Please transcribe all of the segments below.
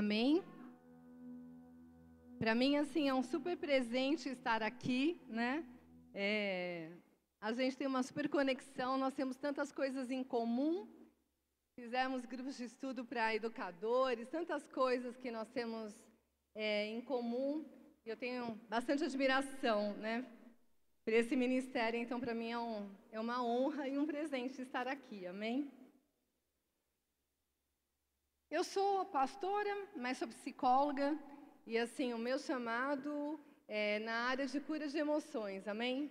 Amém? Para mim, assim, é um super presente estar aqui, né? É, a gente tem uma super conexão, nós temos tantas coisas em comum. Fizemos grupos de estudo para educadores, tantas coisas que nós temos é, em comum. Eu tenho bastante admiração, né? Por esse ministério, então, para mim é, um, é uma honra e um presente estar aqui, amém? Eu sou pastora, mas sou psicóloga. E assim, o meu chamado é na área de cura de emoções, amém?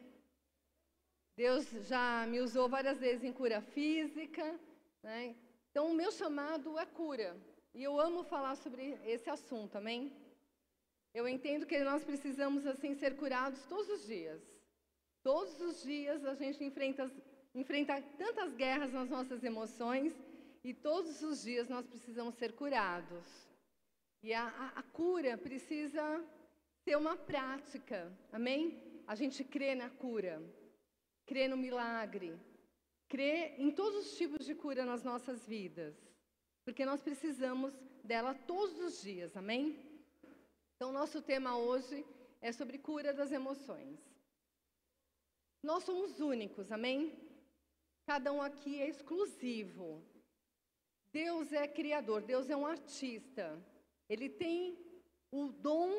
Deus já me usou várias vezes em cura física, né? Então, o meu chamado é cura. E eu amo falar sobre esse assunto, amém? Eu entendo que nós precisamos, assim, ser curados todos os dias. Todos os dias a gente enfrenta, enfrenta tantas guerras nas nossas emoções e todos os dias nós precisamos ser curados. E a, a, a cura precisa ser uma prática, amém? A gente crê na cura, crê no milagre, crê em todos os tipos de cura nas nossas vidas, porque nós precisamos dela todos os dias, amém? Então, nosso tema hoje é sobre cura das emoções. Nós somos únicos, amém? Cada um aqui é exclusivo. Deus é criador, Deus é um artista. Ele tem o dom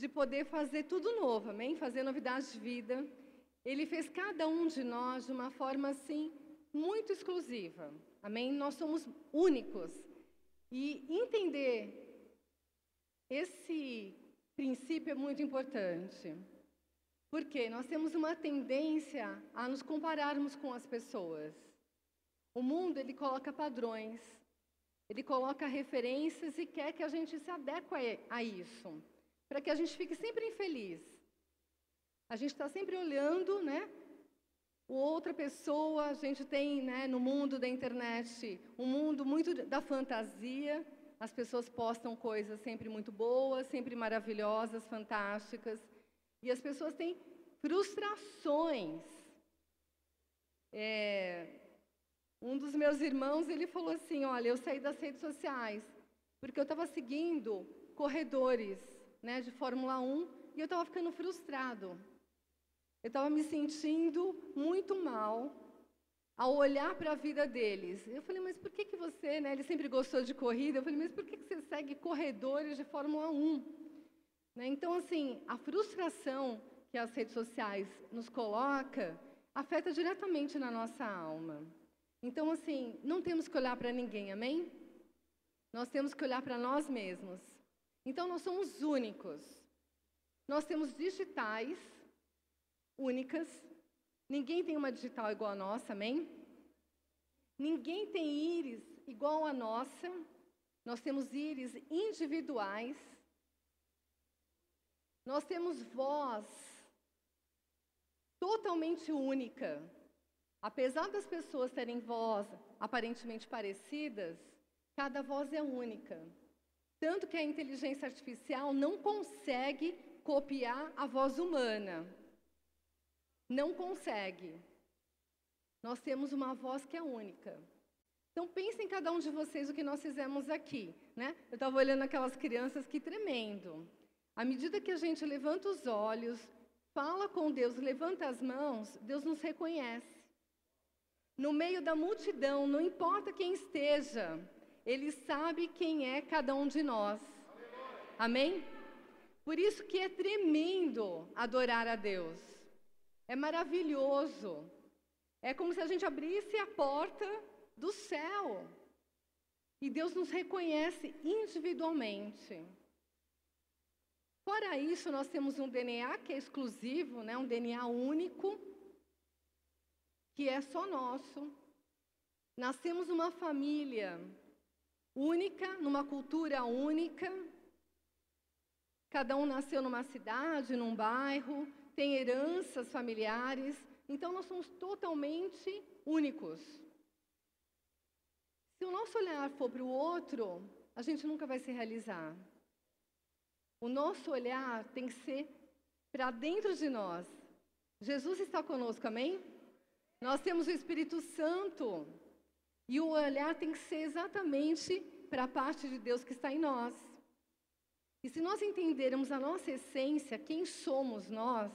de poder fazer tudo novo, amém? Fazer novidade de vida. Ele fez cada um de nós de uma forma assim muito exclusiva, amém? Nós somos únicos. E entender esse princípio é muito importante. Porque nós temos uma tendência a nos compararmos com as pessoas. O mundo ele coloca padrões, ele coloca referências e quer que a gente se adeque a isso, para que a gente fique sempre infeliz. A gente está sempre olhando, né? Outra pessoa, a gente tem né, no mundo da internet um mundo muito da fantasia. As pessoas postam coisas sempre muito boas, sempre maravilhosas, fantásticas. E as pessoas têm frustrações. É, um dos meus irmãos, ele falou assim, olha, eu saí das redes sociais, porque eu estava seguindo corredores né, de Fórmula 1 e eu estava ficando frustrado. Eu estava me sentindo muito mal ao olhar para a vida deles. Eu falei, mas por que, que você, né, ele sempre gostou de corrida, eu falei, mas por que, que você segue corredores de Fórmula 1? Né, então, assim, a frustração que as redes sociais nos coloca afeta diretamente na nossa alma. Então, assim, não temos que olhar para ninguém, amém? Nós temos que olhar para nós mesmos. Então, nós somos únicos. Nós temos digitais únicas. Ninguém tem uma digital igual a nossa, amém? Ninguém tem íris igual a nossa. Nós temos íris individuais. Nós temos voz totalmente única. Apesar das pessoas terem voz aparentemente parecidas, cada voz é única. Tanto que a inteligência artificial não consegue copiar a voz humana. Não consegue. Nós temos uma voz que é única. Então pensem cada um de vocês o que nós fizemos aqui, né? Eu estava olhando aquelas crianças que tremendo. À medida que a gente levanta os olhos, fala com Deus, levanta as mãos, Deus nos reconhece. No meio da multidão, não importa quem esteja, Ele sabe quem é cada um de nós. Amém? Por isso que é tremendo adorar a Deus. É maravilhoso. É como se a gente abrisse a porta do céu. E Deus nos reconhece individualmente. Fora isso, nós temos um DNA que é exclusivo, né? um DNA único que é só nosso. Nascemos numa família única, numa cultura única. Cada um nasceu numa cidade, num bairro, tem heranças familiares. Então nós somos totalmente únicos. Se o nosso olhar for para o outro, a gente nunca vai se realizar. O nosso olhar tem que ser para dentro de nós. Jesus está conosco, amém? Nós temos o Espírito Santo. E o olhar tem que ser exatamente para a parte de Deus que está em nós. E se nós entendermos a nossa essência, quem somos nós,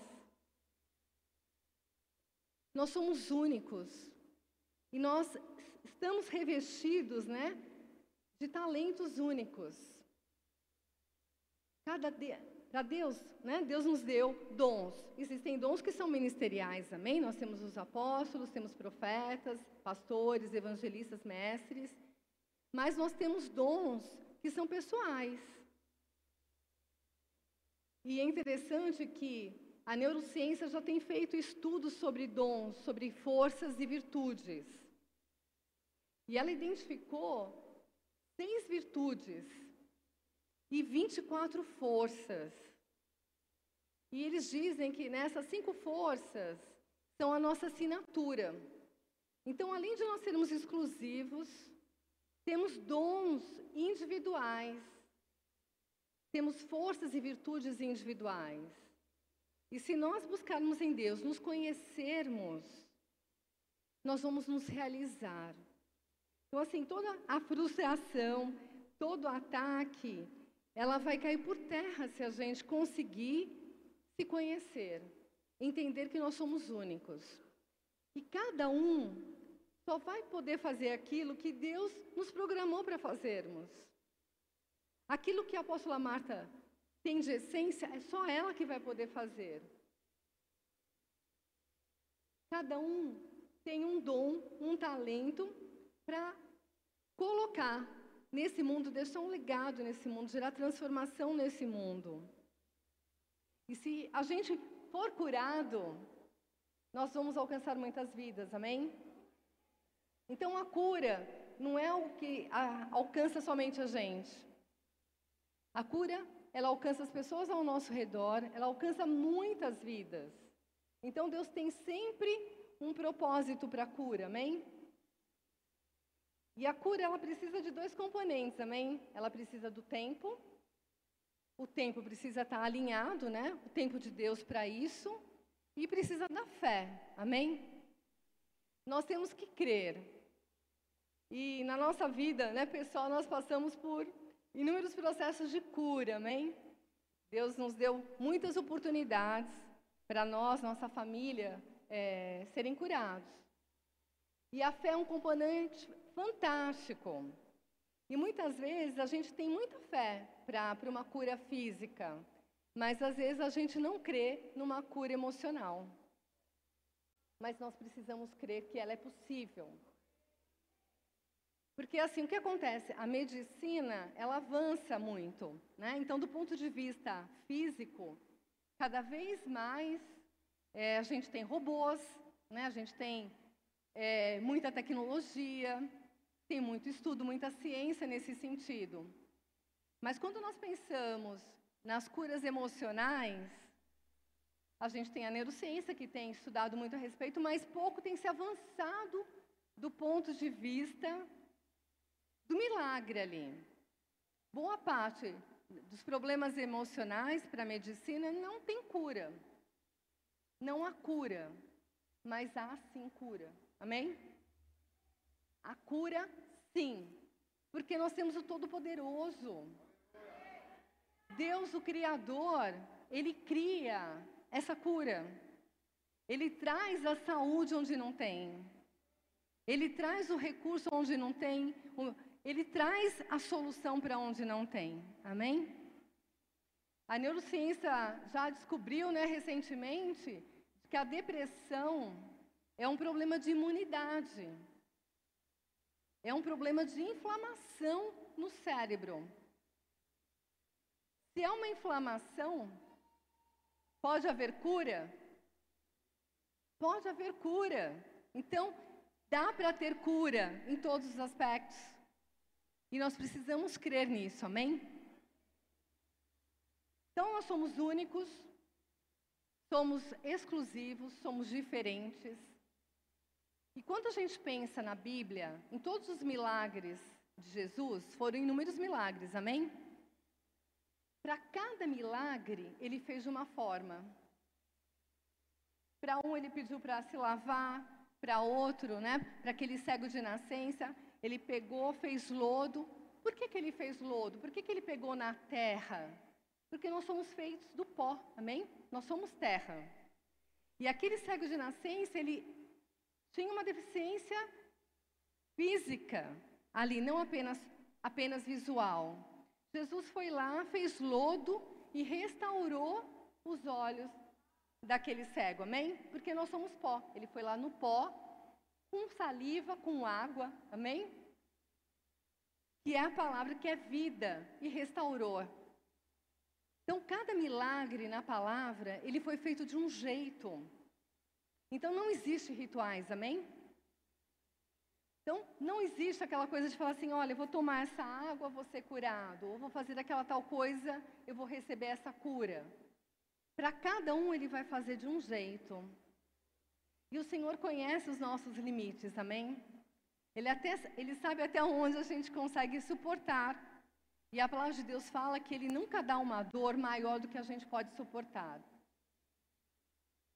nós somos únicos. E nós estamos revestidos, né, de talentos únicos. Cada para Deus, né, Deus nos deu dons. Existem dons que são ministeriais, amém? Nós temos os apóstolos, temos profetas, pastores, evangelistas, mestres. Mas nós temos dons que são pessoais. E é interessante que a neurociência já tem feito estudos sobre dons, sobre forças e virtudes. E ela identificou seis virtudes e 24 forças. E eles dizem que nessas cinco forças são a nossa assinatura. Então, além de nós sermos exclusivos, temos dons individuais, temos forças e virtudes individuais. E se nós buscarmos em Deus, nos conhecermos, nós vamos nos realizar. Então, assim, toda a frustração, todo ataque, ela vai cair por terra se a gente conseguir se conhecer, entender que nós somos únicos. E cada um só vai poder fazer aquilo que Deus nos programou para fazermos. Aquilo que a apóstola Marta tem de essência, é só ela que vai poder fazer. Cada um tem um dom, um talento para colocar nesse mundo, deixar um legado nesse mundo, gerar transformação nesse mundo. E se a gente for curado, nós vamos alcançar muitas vidas, amém? Então a cura não é algo que a, alcança somente a gente. A cura ela alcança as pessoas ao nosso redor, ela alcança muitas vidas. Então Deus tem sempre um propósito para a cura, amém? E a cura ela precisa de dois componentes, amém? Ela precisa do tempo. O tempo precisa estar alinhado, né? O tempo de Deus para isso e precisa da fé, amém? Nós temos que crer. E na nossa vida, né, pessoal, nós passamos por inúmeros processos de cura, amém? Deus nos deu muitas oportunidades para nós, nossa família, é, serem curados. E a fé é um componente fantástico. E muitas vezes a gente tem muita fé para uma cura física, mas às vezes a gente não crê numa cura emocional. Mas nós precisamos crer que ela é possível. Porque assim, o que acontece? A medicina, ela avança muito, né? Então, do ponto de vista físico, cada vez mais é, a gente tem robôs, né? A gente tem é, muita tecnologia, tem muito estudo, muita ciência nesse sentido. Mas quando nós pensamos nas curas emocionais, a gente tem a neurociência que tem estudado muito a respeito, mas pouco tem se avançado do ponto de vista do milagre ali. Boa parte dos problemas emocionais para a medicina não tem cura. Não há cura, mas há sim cura. Amém? A cura, sim, porque nós temos o Todo-Poderoso. Deus, o Criador, Ele cria essa cura. Ele traz a saúde onde não tem. Ele traz o recurso onde não tem. Ele traz a solução para onde não tem. Amém? A neurociência já descobriu, né, recentemente, que a depressão é um problema de imunidade. É um problema de inflamação no cérebro. Se é uma inflamação, pode haver cura? Pode haver cura. Então, dá para ter cura em todos os aspectos. E nós precisamos crer nisso, amém? Então nós somos únicos, somos exclusivos, somos diferentes. E quando a gente pensa na Bíblia, em todos os milagres de Jesus, foram inúmeros milagres, amém? Para cada milagre, ele fez de uma forma. Para um, ele pediu para se lavar, para outro, né, para aquele cego de nascença, ele pegou, fez lodo, por que, que ele fez lodo? Por que, que ele pegou na terra? Porque nós somos feitos do pó, amém? Nós somos terra. E aquele cego de nascença, ele tinha uma deficiência física ali, não apenas, apenas visual. Jesus foi lá, fez lodo e restaurou os olhos daquele cego, amém? Porque nós somos pó. Ele foi lá no pó, com saliva, com água, amém? Que é a palavra que é vida e restaurou. Então, cada milagre na palavra, ele foi feito de um jeito. Então, não existe rituais, amém? Então, não existe aquela coisa de falar assim: olha, eu vou tomar essa água, vou ser curado, ou vou fazer aquela tal coisa, eu vou receber essa cura. Para cada um, ele vai fazer de um jeito. E o Senhor conhece os nossos limites, amém? Ele, até, ele sabe até onde a gente consegue suportar. E a palavra de Deus fala que Ele nunca dá uma dor maior do que a gente pode suportar.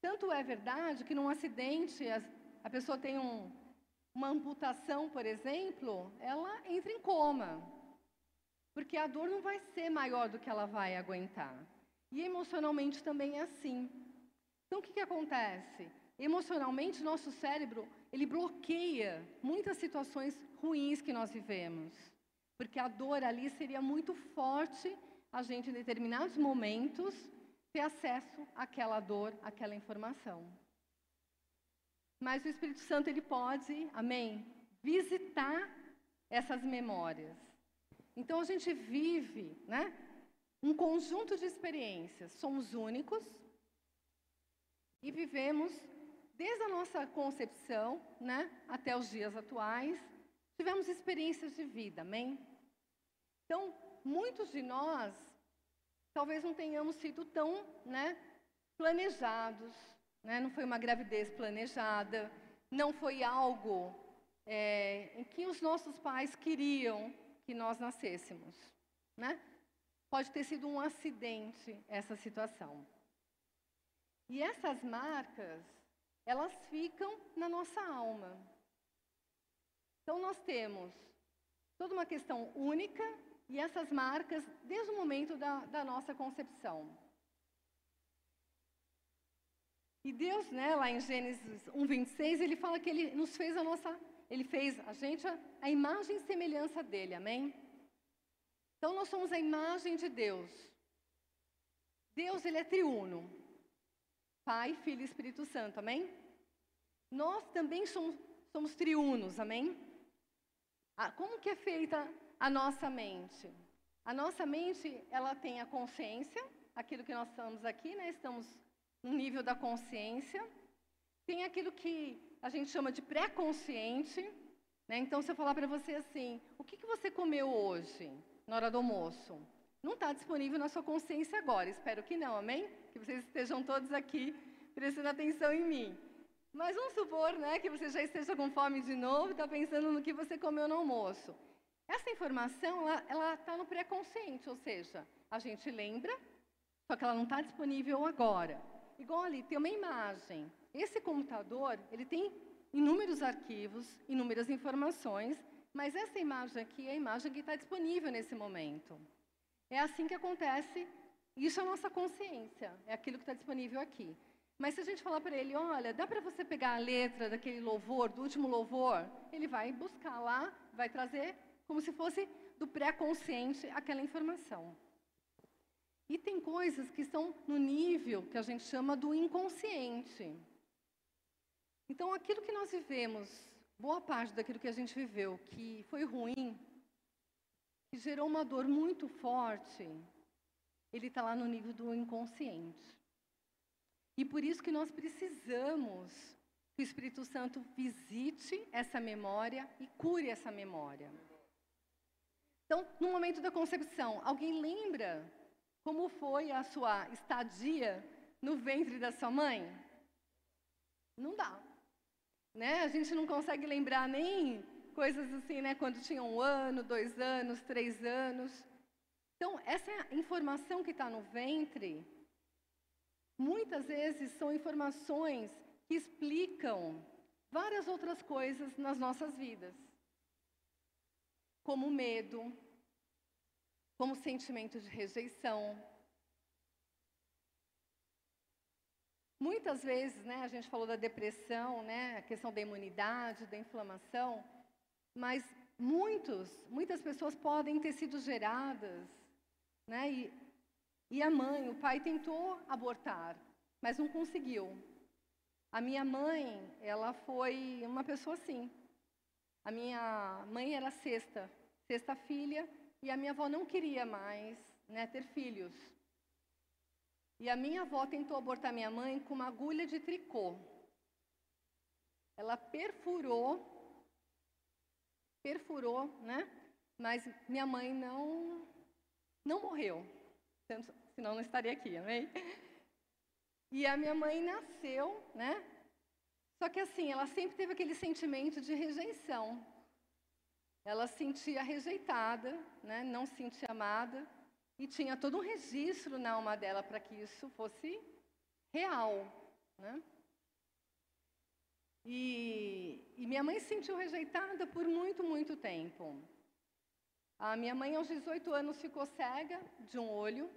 Tanto é verdade que num acidente, a, pessoa tem um, uma amputação, por exemplo, ela entra em coma. Porque a dor não vai ser maior do que ela vai aguentar. E emocionalmente também é assim. Então, o que, que acontece? Emocionalmente, nosso cérebro, ele bloqueia muitas situações ruins que nós vivemos. Porque a dor ali seria muito forte a gente, em determinados momentos, ter acesso àquela dor, àquela informação. Mas o Espírito Santo, ele pode, amém, visitar essas memórias. Então a gente vive, né, um conjunto de experiências. Somos únicos e vivemos desde a nossa concepção, né, até os dias atuais, tivemos experiências de vida, amém? Então, muitos de nós talvez não tenhamos sido tão, né, planejados, né? Não foi uma gravidez planejada, não foi algo é, em que os nossos pais queriam que nós nascêssemos, né? Pode ter sido um acidente essa situação. E essas marcas, elas ficam na nossa alma. Então nós temos toda uma questão única e essas marcas desde o momento da, da nossa concepção. E Deus, né, lá em Gênesis 1, 26, ele fala que ele nos fez a nossa, ele fez a gente a, a imagem e semelhança dele, amém? Então nós somos a imagem de Deus. Deus, ele é triuno. Pai, Filho e Espírito Santo, amém? Nós também somos, somos triunos, amém? Ah, como que é feita a nossa mente? A nossa mente, ela tem a consciência, aquilo que nós estamos aqui, né? Estamos no nível da consciência. Tem aquilo que a gente chama de pré-consciente, né? Então, se eu falar para você assim, o que, que você comeu hoje? na hora do almoço. Não está disponível na sua consciência agora, espero que não, amém? Que vocês estejam todos aqui prestando atenção em mim. Mas vamos supor né, que você já esteja com fome de novo e está pensando no que você comeu no almoço. Essa informação, ela está no pré-consciente, ou seja, a gente lembra, só que ela não está disponível agora. Igual ali, tem uma imagem. Esse computador, ele tem inúmeros arquivos, inúmeras informações, mas essa imagem aqui é a imagem que está disponível nesse momento. É assim que acontece, isso é a nossa consciência, é aquilo que está disponível aqui. Mas se a gente falar para ele, olha, dá para você pegar a letra daquele louvor, do último louvor, ele vai buscar lá, vai trazer como se fosse do pré-consciente aquela informação. E tem coisas que estão no nível que a gente chama do inconsciente. Então, aquilo que nós vivemos boa parte daquilo que a gente viveu que foi ruim, que gerou uma dor muito forte, ele está lá no nível do inconsciente. E por isso que nós precisamos que o Espírito Santo visite essa memória e cure essa memória. Então, no momento da concepção, alguém lembra como foi a sua estadia no ventre da sua mãe? Não dá. Né? A gente não consegue lembrar nem coisas assim, né? Quando tinha um ano, dois anos, três anos. Então, essa informação que está no ventre, muitas vezes são informações que explicam várias outras coisas nas nossas vidas. Como medo, como sentimento de rejeição. Muitas vezes, né, a gente falou da depressão, né, a questão da imunidade, da inflamação, mas muitos, muitas pessoas podem ter sido geradas, né, e, e a mãe, o pai tentou abortar, mas não conseguiu. A minha mãe, ela foi uma pessoa assim. A minha mãe era sexta, sexta filha, e a minha avó não queria mais né, ter filhos. E a minha avó tentou abortar minha mãe com uma agulha de tricô. Ela perfurou, perfurou, né? Mas minha mãe não, não morreu. Senão não estaria aqui, amém? E a minha mãe nasceu, né? Só que assim, ela sempre teve aquele sentimento de rejeição. Ela se sentia rejeitada, né? não se sentia amada. E tinha todo um registro na alma dela para que isso fosse real. Né? E, e, minha mãe se sentiu rejeitada por muito, muito tempo. A minha mãe, aos 18 anos, ficou cega de um olho.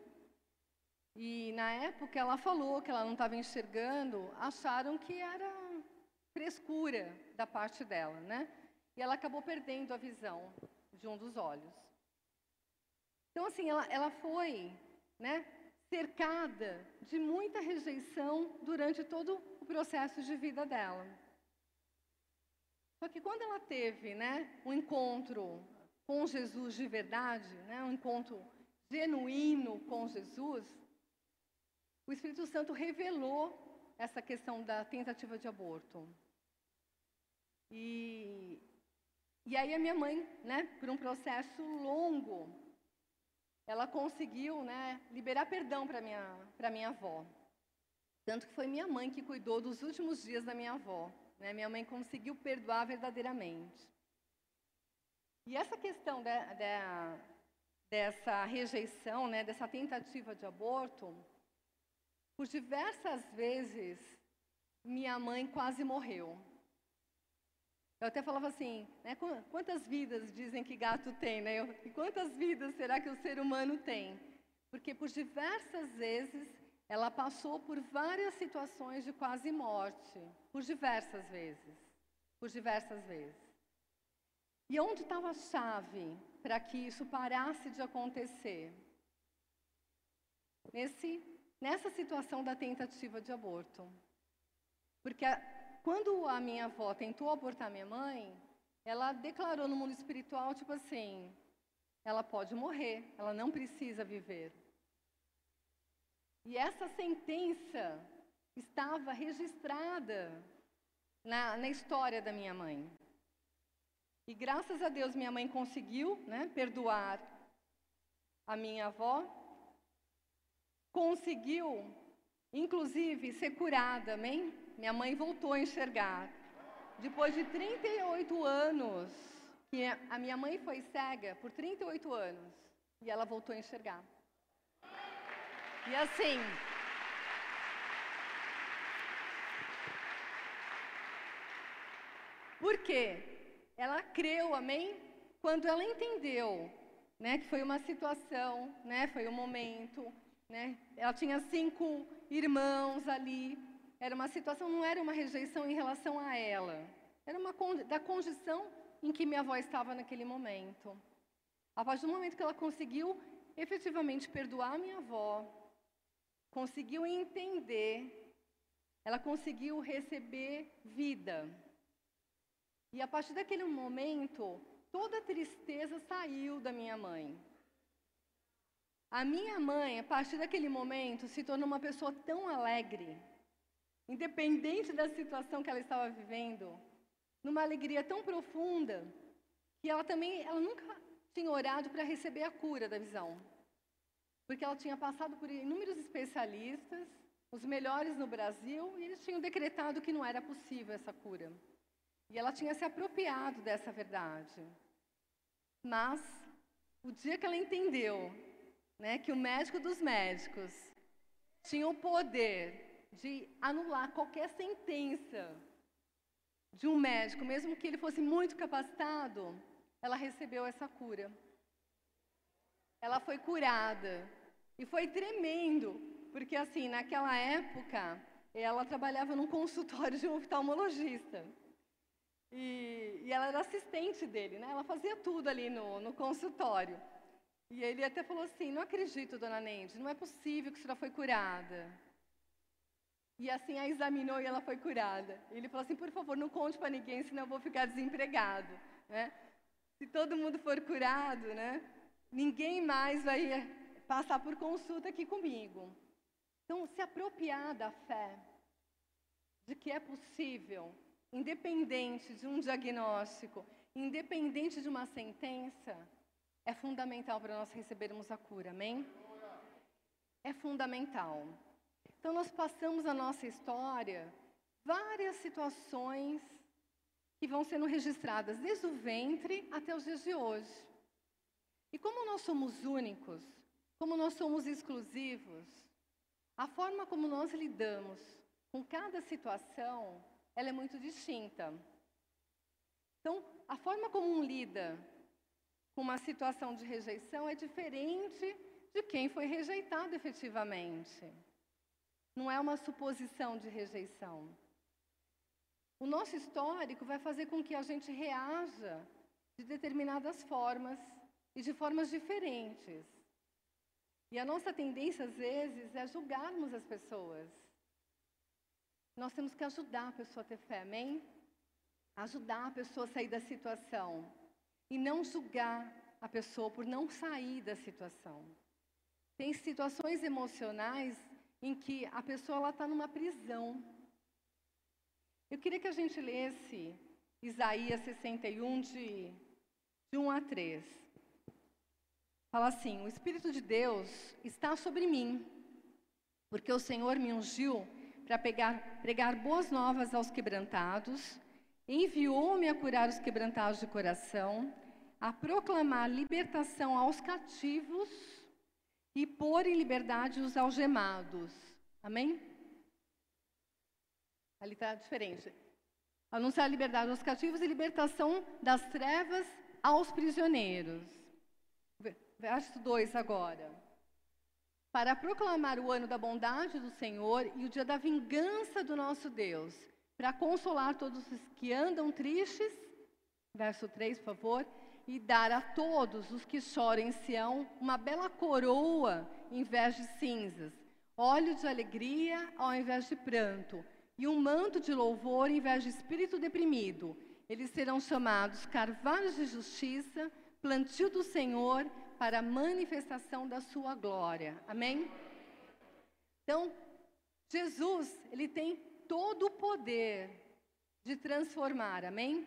E na época ela falou que ela não estava enxergando, acharam que era frescura da parte dela, né? E ela acabou perdendo a visão de um dos olhos. Então, assim, ela, ela foi né, cercada de muita rejeição durante todo o processo de vida dela. Só que quando ela teve né, um encontro com Jesus de verdade, né, um encontro genuíno com Jesus, o Espírito Santo revelou essa questão da tentativa de aborto. E, e aí a minha mãe, né, por um processo longo, ela conseguiu né, liberar perdão para minha, minha avó. Tanto que foi minha mãe que cuidou dos últimos dias da minha avó. Né? Minha mãe conseguiu perdoar verdadeiramente. E essa questão de, de, dessa rejeição, né, dessa tentativa de aborto, por diversas vezes, minha mãe quase morreu. Eu até falava assim, né, quantas vidas dizem que gato tem, né? E quantas vidas será que o ser humano tem? Porque por diversas vezes ela passou por várias situações de quase morte, por diversas vezes, por diversas vezes. E onde estava a chave para que isso parasse de acontecer? Nesse, nessa situação da tentativa de aborto. Porque a, quando a minha avó tentou abortar minha mãe, ela declarou no mundo espiritual, tipo assim, ela pode morrer, ela não precisa viver. E essa sentença estava registrada na, na história da minha mãe. E graças a Deus minha mãe conseguiu né, perdoar a minha avó, conseguiu, inclusive, ser curada, amém? Minha mãe voltou a enxergar. Depois de 38 anos, que a minha mãe foi cega por 38 anos, e ela voltou a enxergar. E assim, Por quê? Ela creu, amém? Quando ela entendeu, né, que foi uma situação, né, foi um momento, né? Ela tinha cinco irmãos ali, era uma situação, não era uma rejeição em relação a ela. Era uma da condição em que minha avó estava naquele momento. A partir do momento que ela conseguiu efetivamente perdoar minha avó, conseguiu entender, ela conseguiu receber vida. E a partir daquele momento, toda a tristeza saiu da minha mãe. A minha mãe, a partir daquele momento, se tornou uma pessoa tão alegre, independente da situação que ela estava vivendo, numa alegria tão profunda, que ela também, ela nunca tinha orado para receber a cura da visão. Porque ela tinha passado por inúmeros especialistas, os melhores no Brasil, e eles tinham decretado que não era possível essa cura. E ela tinha se apropriado dessa verdade. Mas, o dia que ela entendeu né, que o médico dos médicos tinha o poder de anular qualquer sentença de um médico, mesmo que ele fosse muito capacitado, ela recebeu essa cura. ela foi curada. E foi tremendo, porque assim, naquela época, ela trabalhava num consultório de um oftalmologista. E, e ela era assistente dele, né? Ela fazia tudo ali no, no consultório. E ele até falou assim: Não acredito, dona Neide, não é possível que a senhora foi curada. E assim a examinou e ela foi curada. Ele falou assim: Por favor, não conte para ninguém, senão eu vou ficar desempregado. Né? Se todo mundo for curado, né? Ninguém mais vai passar por consulta aqui comigo. Então, se apropriar da fé, de que é possível, independente de um diagnóstico, independente de uma sentença, é fundamental para nós recebermos a cura, amém? É fundamental. Então, nós passamos a nossa história várias situações que vão sendo registradas desde o ventre até os dias de hoje. E como nós somos únicos, como nós somos exclusivos, a forma como nós lidamos com cada situação, ela é muito distinta. Então, a forma como um lida com uma situação de rejeição é diferente de quem foi rejeitado efetivamente. Não é uma suposição de rejeição. O nosso histórico vai fazer com que a gente reaja de determinadas formas e de formas diferentes. E a nossa tendência, às vezes, é julgarmos as pessoas. Nós temos que ajudar a pessoa a ter fé, amém? Ajudar a pessoa a sair da situação. E não julgar a pessoa por não sair da situação. Tem situações emocionais em que a pessoa está numa prisão. Eu queria que a gente lesse Isaías 61, de, de 1 a 3. Fala assim: O Espírito de Deus está sobre mim, porque o Senhor me ungiu para pregar boas novas aos quebrantados, enviou-me a curar os quebrantados de coração, a proclamar libertação aos cativos e pôr em liberdade os algemados. Amém? Ali está diferente. Anunciar a liberdade aos cativos e libertação das trevas aos prisioneiros. Verso 2 agora. Para proclamar o ano da bondade do Senhor e o dia da vingança do nosso Deus, para consolar todos os que andam tristes, verso 3, por favor, e dar a todos os que choram em Sião uma bela coroa em vez de cinzas, óleo de alegria ao invés de pranto, e um manto de louvor em vez de espírito deprimido. Eles serão chamados carvalhos de justiça, plantio do Senhor, para a manifestação da sua glória. Amém? Então, Jesus, ele tem todo o poder de transformar, amém?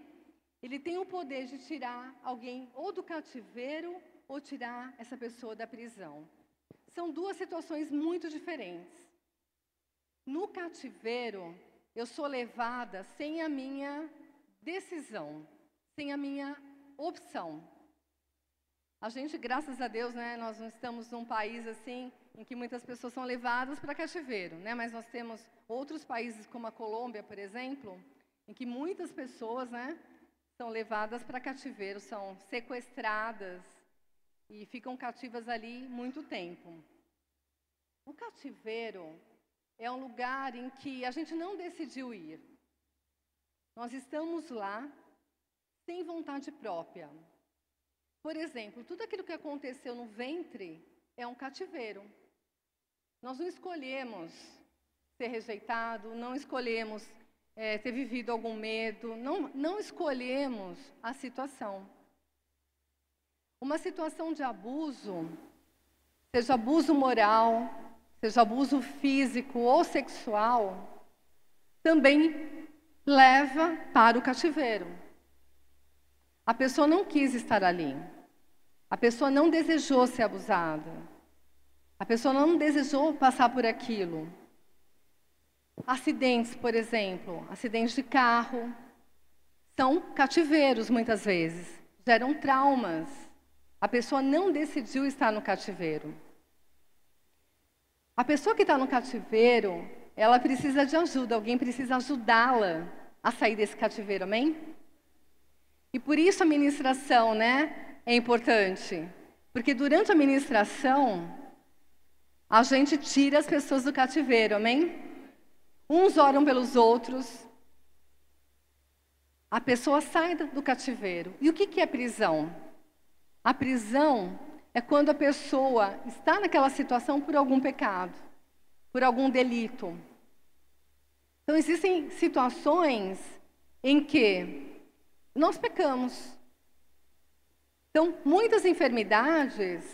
Ele tem o poder de tirar alguém ou do cativeiro ou tirar essa pessoa da prisão. São duas situações muito diferentes. No cativeiro, eu sou levada sem a minha decisão, sem a minha opção. A gente, graças a Deus, né, nós não estamos num país assim em que muitas pessoas são levadas para cativeiro, né? Mas nós temos outros países como a Colômbia, por exemplo, em que muitas pessoas, né, são levadas para cativeiro, são sequestradas e ficam cativas ali muito tempo. O cativeiro é um lugar em que a gente não decidiu ir. Nós estamos lá sem vontade própria. Por exemplo, tudo aquilo que aconteceu no ventre é um cativeiro. Nós não escolhemos ser rejeitado, não escolhemos é, ter vivido algum medo, não, não escolhemos a situação. Uma situação de abuso, seja abuso moral, seja abuso físico ou sexual, também leva para o cativeiro. A pessoa não quis estar ali. A pessoa não desejou ser abusada. A pessoa não desejou passar por aquilo. Acidentes, por exemplo, acidentes de carro, são cativeiros muitas vezes, geram traumas. A pessoa não decidiu estar no cativeiro. A pessoa que está no cativeiro, ela precisa de ajuda, alguém precisa ajudá-la a sair desse cativeiro, amém? E por isso a ministração, né, é importante. Porque durante a ministração, a gente tira as pessoas do cativeiro, amém? Uns oram pelos outros. A pessoa sai do cativeiro. E o que é prisão? A prisão é quando a pessoa está naquela situação por algum pecado, por algum delito. Então, existem situações em que nós pecamos. Então, muitas enfermidades,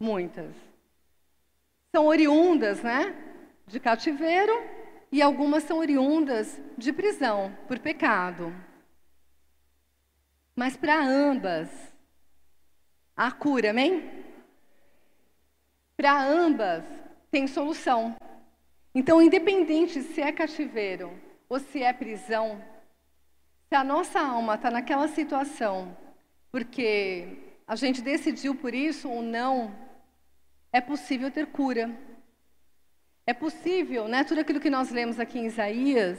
muitas, são oriundas, né, de cativeiro e algumas são oriundas de prisão por pecado. Mas para ambas há cura, amém? Para ambas tem solução. Então, independente se é cativeiro ou se é prisão, se a nossa alma está naquela situação porque a gente decidiu por isso ou não, é possível ter cura. É possível, né, tudo aquilo que nós lemos aqui em Isaías,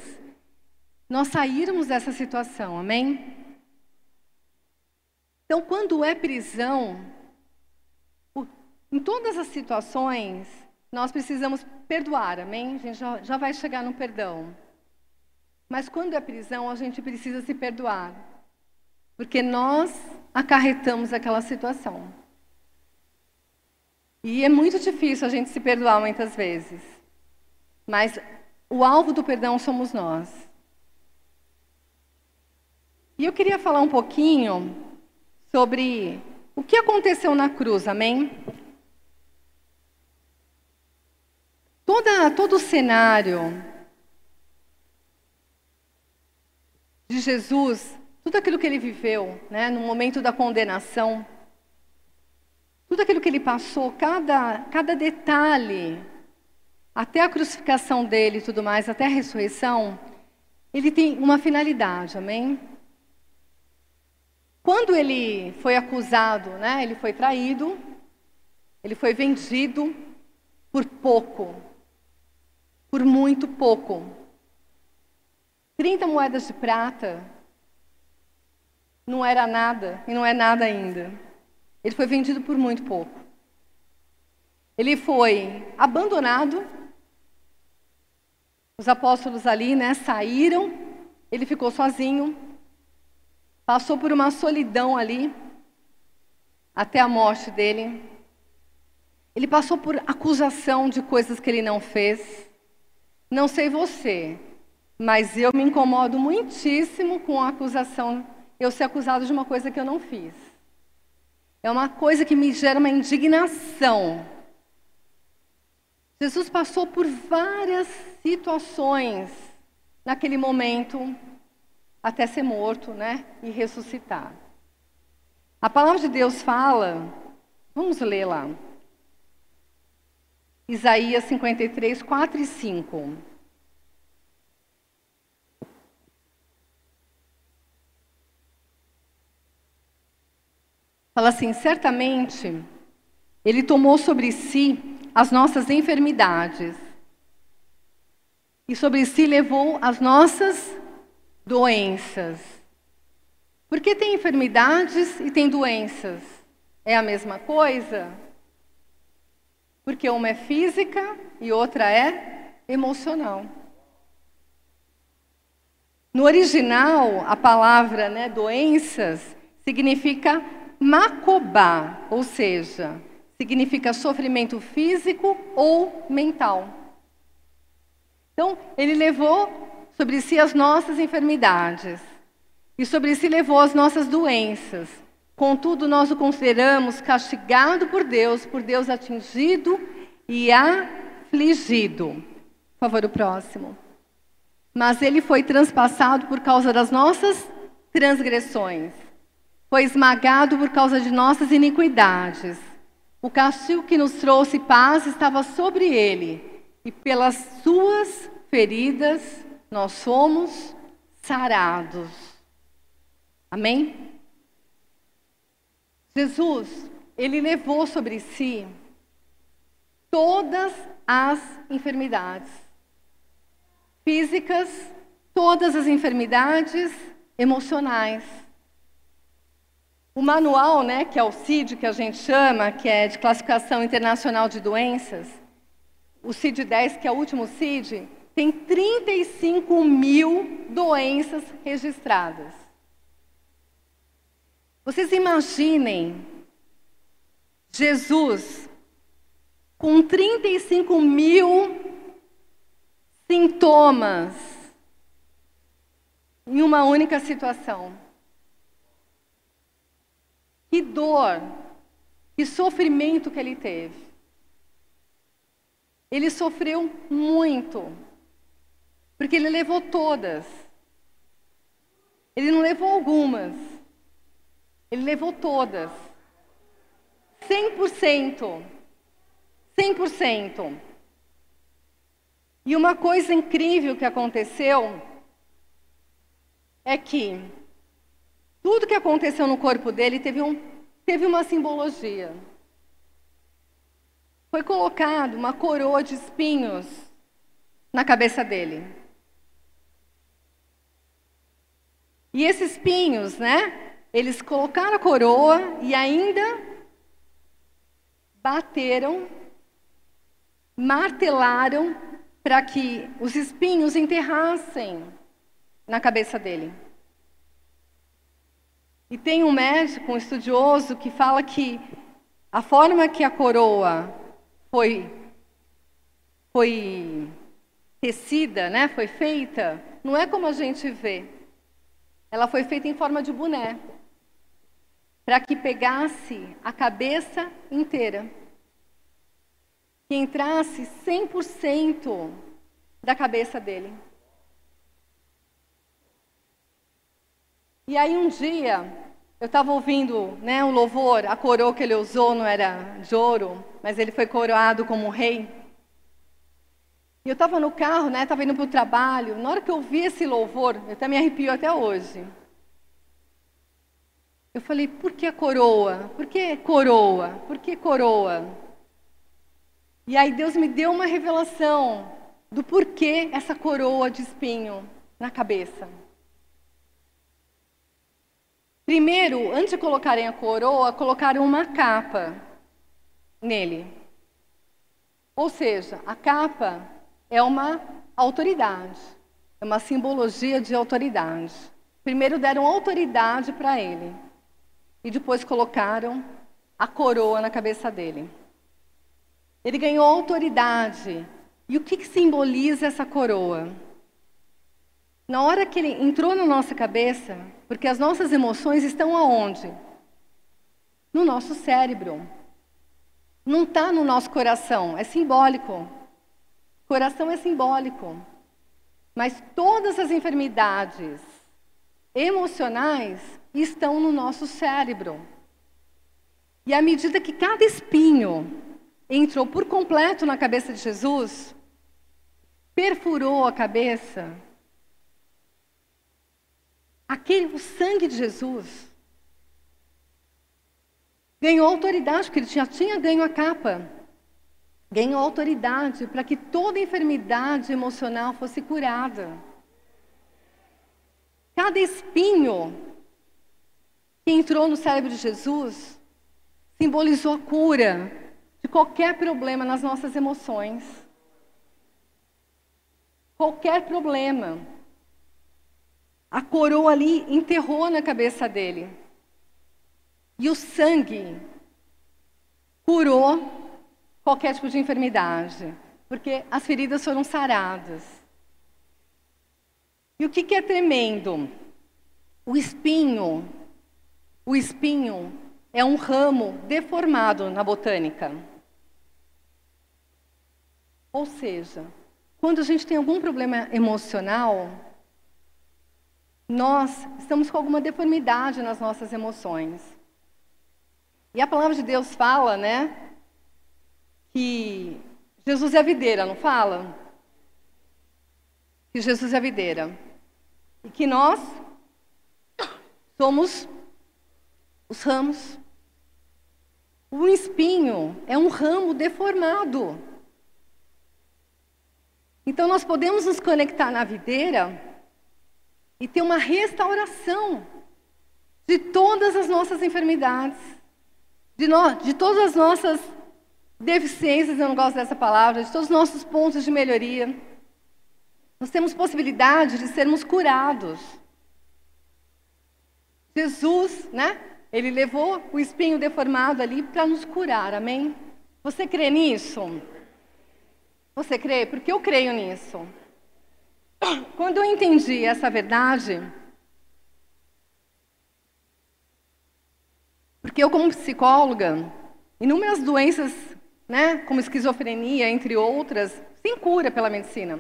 nós sairmos dessa situação, amém? Então, quando é prisão, em todas as situações, nós precisamos perdoar, amém? A gente já, já vai chegar no perdão. Mas quando é prisão, a gente precisa se perdoar. Porque nós acarretamos aquela situação. E é muito difícil a gente se perdoar muitas vezes. Mas o alvo do perdão somos nós. E eu queria falar um pouquinho sobre o que aconteceu na cruz, amém? Toda, todo o cenário de Jesus tudo aquilo que ele viveu, né, no momento da condenação, tudo aquilo que ele passou, cada, cada detalhe, até a crucificação dele e tudo mais, até a ressurreição, ele tem uma finalidade, amém? Quando ele foi acusado, né, ele foi traído, ele foi vendido por pouco, por muito pouco. 30 moedas de prata não era nada e não é nada ainda. Ele foi vendido por muito pouco. Ele foi abandonado. Os apóstolos ali, né, saíram. Ele ficou sozinho. Passou por uma solidão ali até a morte dele. Ele passou por acusação de coisas que ele não fez. Não sei você, mas eu me incomodo muitíssimo com a acusação eu ser acusado de uma coisa que eu não fiz. É uma coisa que me gera uma indignação. Jesus passou por várias situações naquele momento até ser morto, né, e ressuscitar. A palavra de Deus fala, vamos ler lá. Isaías 53, 4 e 5. Fala assim: certamente Ele tomou sobre si as nossas enfermidades e sobre si levou as nossas doenças. Porque tem enfermidades e tem doenças. É a mesma coisa? Porque uma é física e outra é emocional. No original, a palavra né, doenças significa Macobá, ou seja, significa sofrimento físico ou mental. Então, ele levou sobre si as nossas enfermidades e sobre si levou as nossas doenças. Contudo, nós o consideramos castigado por Deus, por Deus atingido e afligido. Por favor, o próximo. Mas ele foi transpassado por causa das nossas transgressões foi esmagado por causa de nossas iniquidades. O castigo que nos trouxe paz estava sobre ele, e pelas suas feridas nós fomos sarados. Amém? Jesus, ele levou sobre si todas as enfermidades físicas, todas as enfermidades emocionais O manual, né, que é o CID, que a gente chama, que é de Classificação Internacional de Doenças, o CID-10, que é o último CID, tem 35 mil doenças registradas. Vocês imaginem Jesus com 35 mil sintomas em uma única situação. Que dor, que sofrimento que ele teve. Ele sofreu muito, porque ele levou todas. Ele não levou algumas, ele levou todas. 100%. 100%. E uma coisa incrível que aconteceu é que tudo que aconteceu no corpo dele teve, um, teve uma simbologia. Foi colocado uma coroa de espinhos na cabeça dele. E esses espinhos, né? Eles colocaram a coroa e ainda bateram, martelaram para que os espinhos enterrassem na cabeça dele. E tem um médico, um estudioso, que fala que a forma que a coroa foi, foi tecida, né, foi feita, não é como a gente vê. Ela foi feita em forma de boné, para que pegasse a cabeça inteira. Que entrasse 100% da cabeça dele. E aí um dia, eu estava ouvindo né, o louvor, a coroa que ele usou não era de ouro, mas ele foi coroado como rei. E eu estava no carro, né, estava indo para o trabalho. Na hora que eu vi esse louvor, eu até me arrepio até hoje. Eu falei, por que coroa? Por que coroa? Por que coroa? E aí Deus me deu uma revelação do porquê essa coroa de espinho na cabeça. Primeiro, antes de colocarem a coroa, colocaram uma capa nele. Ou seja, a capa é uma autoridade, é uma simbologia de autoridade. Primeiro deram autoridade para ele e depois colocaram a coroa na cabeça dele. Ele ganhou autoridade. E o que, que simboliza essa coroa? Na hora que ele entrou na nossa cabeça, porque as nossas emoções estão aonde? No nosso cérebro. Não está no nosso coração, é simbólico. Coração é simbólico. Mas todas as enfermidades emocionais estão no nosso cérebro. E à medida que cada espinho entrou por completo na cabeça de Jesus, perfurou a cabeça, aquele, o sangue de Jesus ganhou autoridade, porque ele já tinha ganho a capa. Ganhou autoridade para que toda enfermidade emocional fosse curada. Cada espinho que entrou no cérebro de Jesus simbolizou a cura de qualquer problema nas nossas emoções. Qualquer problema. A coroa ali enterrou na cabeça dele. E o sangue curou qualquer tipo de enfermidade, porque as feridas foram saradas. E o que, que é tremendo? O espinho, o espinho é um ramo deformado na botânica. Ou seja, quando a gente tem algum problema emocional, nós estamos com alguma deformidade nas nossas emoções. E a palavra de Deus fala, né, que Jesus é a videira, não fala? Que Jesus é a videira. E que nós somos os ramos. O espinho é um ramo deformado. Então nós podemos nos conectar na videira e ter uma restauração de todas as nossas enfermidades, de, no, de todas as nossas deficiências, eu não gosto dessa palavra, de todos os nossos pontos de melhoria. Nós temos possibilidade de sermos curados. Jesus, né? Ele levou o espinho deformado ali para nos curar, amém? Você crê nisso? Você crê? Porque eu creio nisso. Quando eu entendi essa verdade, porque eu, como psicóloga, inúmeras doenças, né, como esquizofrenia, entre outras, sem cura pela medicina.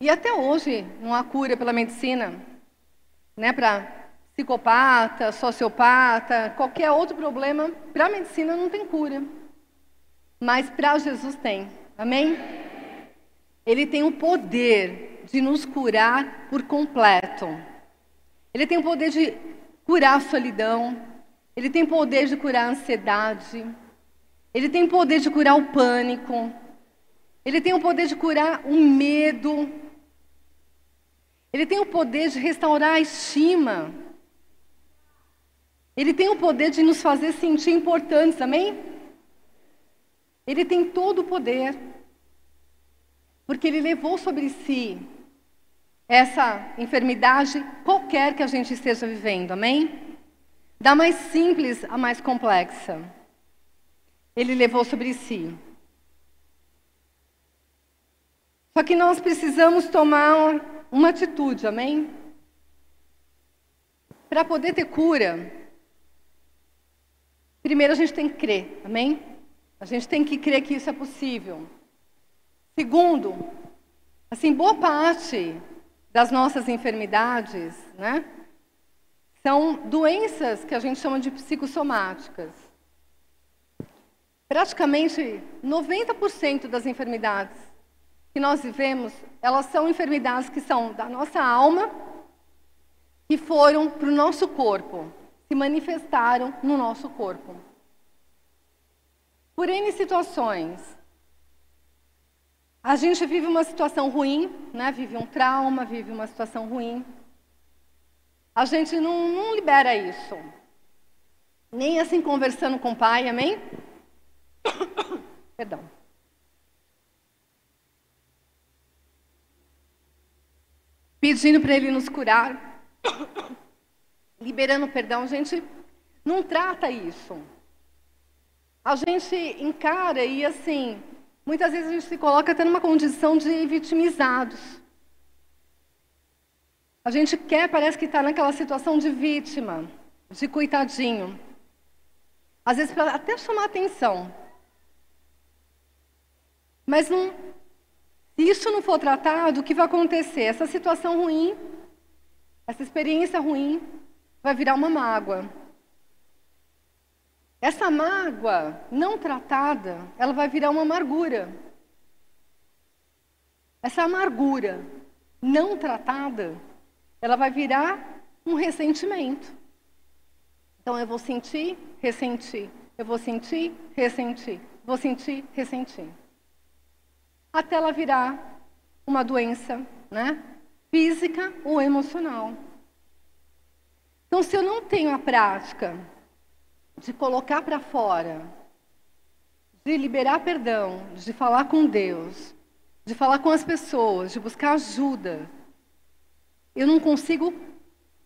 E até hoje não há cura pela medicina, né, para psicopata, sociopata, qualquer outro problema, para a medicina não tem cura. Mas para Jesus tem. Amém? Ele tem o poder de nos curar por completo. Ele tem o poder de curar a solidão. Ele tem o poder de curar a ansiedade. Ele tem o poder de curar o pânico. Ele tem o poder de curar o medo. Ele tem o poder de restaurar a estima. Ele tem o poder de nos fazer sentir importantes, amém? Ele tem todo o poder. Porque ele levou sobre si essa enfermidade qualquer que a gente esteja vivendo, amém? Da mais simples à mais complexa. Ele levou sobre si. Só que nós precisamos tomar uma atitude, amém? Para poder ter cura, primeiro a gente tem que crer, amém? A gente tem que crer que isso é possível. Segundo, assim, boa parte das nossas enfermidades, né, são doenças que a gente chama de psicossomáticas. Praticamente 90% das enfermidades que nós vivemos, elas são enfermidades que são da nossa alma e foram para o nosso corpo, se manifestaram no nosso corpo. Por N situações, a gente vive uma situação ruim, né? vive um trauma, vive uma situação ruim. A gente não, não libera isso. Nem assim conversando com o pai, amém? Perdão. Pedindo para ele nos curar. Liberando perdão, a gente não trata isso. A gente encara e assim, Muitas vezes a gente se coloca até numa condição de vitimizados. A gente quer, parece que está naquela situação de vítima, de coitadinho. Às vezes para até chamar atenção. Mas não, se isso não for tratado, o que vai acontecer? Essa situação ruim, essa experiência ruim, vai virar uma mágoa. Essa mágoa não tratada, ela vai virar uma amargura. Essa amargura não tratada, ela vai virar um ressentimento. Então eu vou sentir, ressentir. Eu vou sentir, ressentir. Vou sentir, ressentir. Até ela virar uma doença, né? Física ou emocional. Então, se eu não tenho a prática de colocar para fora, de liberar perdão, de falar com Deus, de falar com as pessoas, de buscar ajuda, eu não consigo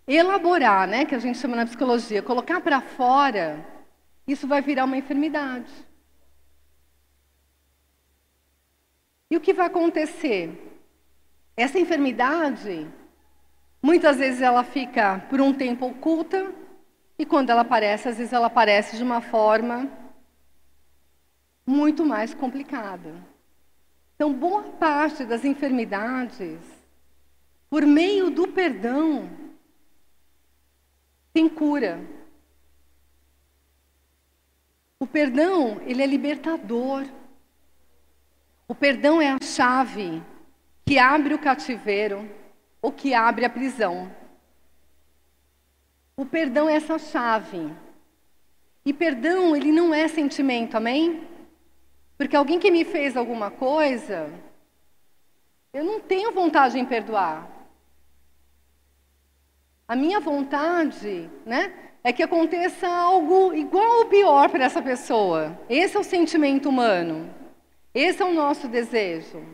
elaborar, né, que a gente chama na psicologia, colocar para fora, isso vai virar uma enfermidade. E o que vai acontecer? Essa enfermidade, muitas vezes ela fica por um tempo oculta, e quando ela aparece, às vezes ela aparece de uma forma muito mais complicada. Então, boa parte das enfermidades, por meio do perdão, tem cura. O perdão, ele é libertador. O perdão é a chave que abre o cativeiro ou que abre a prisão. O perdão é essa chave. E perdão, ele não é sentimento, amém? Porque alguém que me fez alguma coisa, eu não tenho vontade em perdoar. A minha vontade, né, é que aconteça algo igual ou pior para essa pessoa. Esse é o sentimento humano. Esse é o nosso desejo.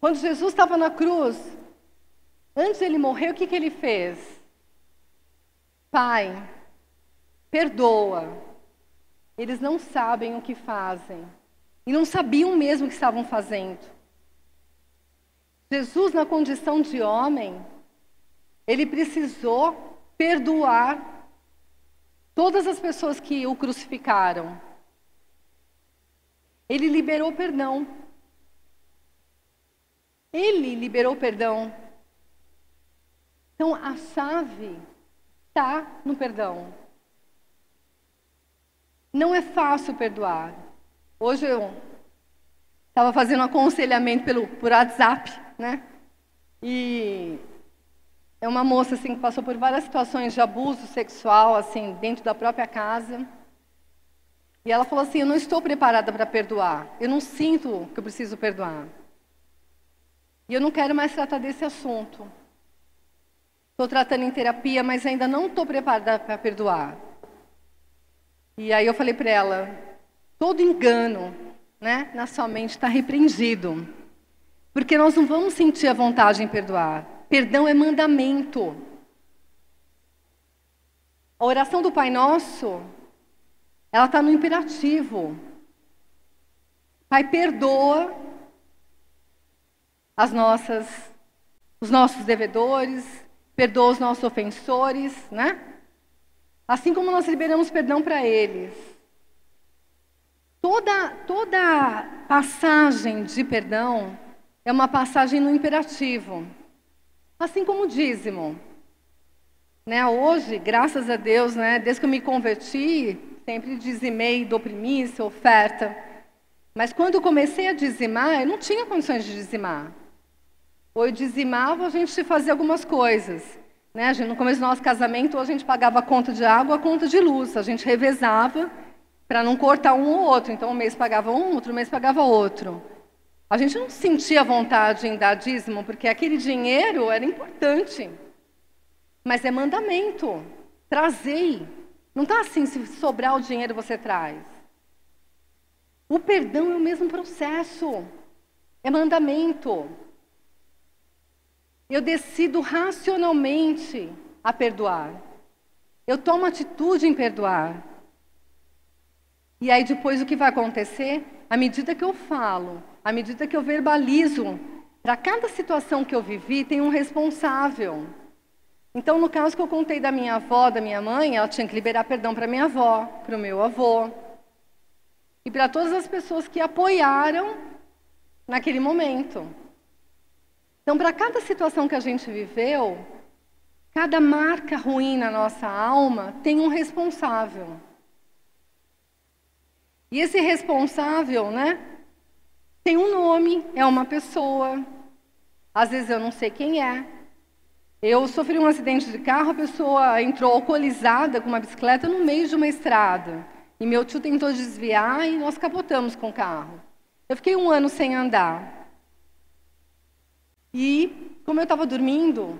Quando Jesus estava na cruz, antes de ele morrer, o que, que ele fez? Pai, perdoa. Eles não sabem o que fazem. E não sabiam mesmo o que estavam fazendo. Jesus, na condição de homem, ele precisou perdoar todas as pessoas que o crucificaram. Ele liberou perdão. Ele liberou perdão. Então a chave está no perdão. Não é fácil perdoar. Hoje eu estava fazendo um aconselhamento pelo, por WhatsApp, né? E é uma moça assim que passou por várias situações de abuso sexual assim dentro da própria casa. E ela falou assim: "Eu não estou preparada para perdoar. Eu não sinto que eu preciso perdoar. E eu não quero mais tratar desse assunto. Estou tratando em terapia, mas ainda não estou preparada para perdoar." E aí eu falei para ela: todo engano, né, na sua mente está repreendido, porque nós não vamos sentir a vontade em perdoar. Perdão é mandamento. A oração do Pai Nosso, ela está no imperativo. Pai, perdoa as nossas, os nossos devedores, perdoa os nossos ofensores, né? Assim como nós liberamos perdão para eles. Toda, toda passagem de perdão é uma passagem no imperativo. Assim como o dízimo. Né, hoje, graças a Deus, né, desde que eu me converti, sempre dizimei, dou primícia, oferta. Mas quando eu comecei a dizimar, eu não tinha condições de dizimar. Ou eu dizimava, a gente fazia algumas coisas. Né? Gente, no começo do nosso casamento, ou a gente pagava a conta de água, a conta de luz. A gente revezava para não cortar um ou outro. Então, um mês pagava um, outro mês pagava outro. A gente não sentia vontade em dar dízimo, porque aquele dinheiro era importante. Mas é mandamento. Trazei. Não está assim, se sobrar o dinheiro você traz. O perdão é o mesmo processo. É mandamento. Eu decido racionalmente a perdoar. Eu tomo atitude em perdoar. E aí depois o que vai acontecer? À medida que eu falo, à medida que eu verbalizo, para cada situação que eu vivi, tem um responsável. Então, no caso que eu contei da minha avó, da minha mãe, ela tinha que liberar perdão para minha avó, para o meu avô. E para todas as pessoas que apoiaram naquele momento. Então, para cada situação que a gente viveu, cada marca ruim na nossa alma tem um responsável. E esse responsável, né, tem um nome, é uma pessoa. Às vezes eu não sei quem é. Eu sofri um acidente de carro, a pessoa entrou alcoolizada com uma bicicleta no meio de uma estrada. E meu tio tentou desviar e nós capotamos com o carro. Eu fiquei um ano sem andar. E, como eu estava dormindo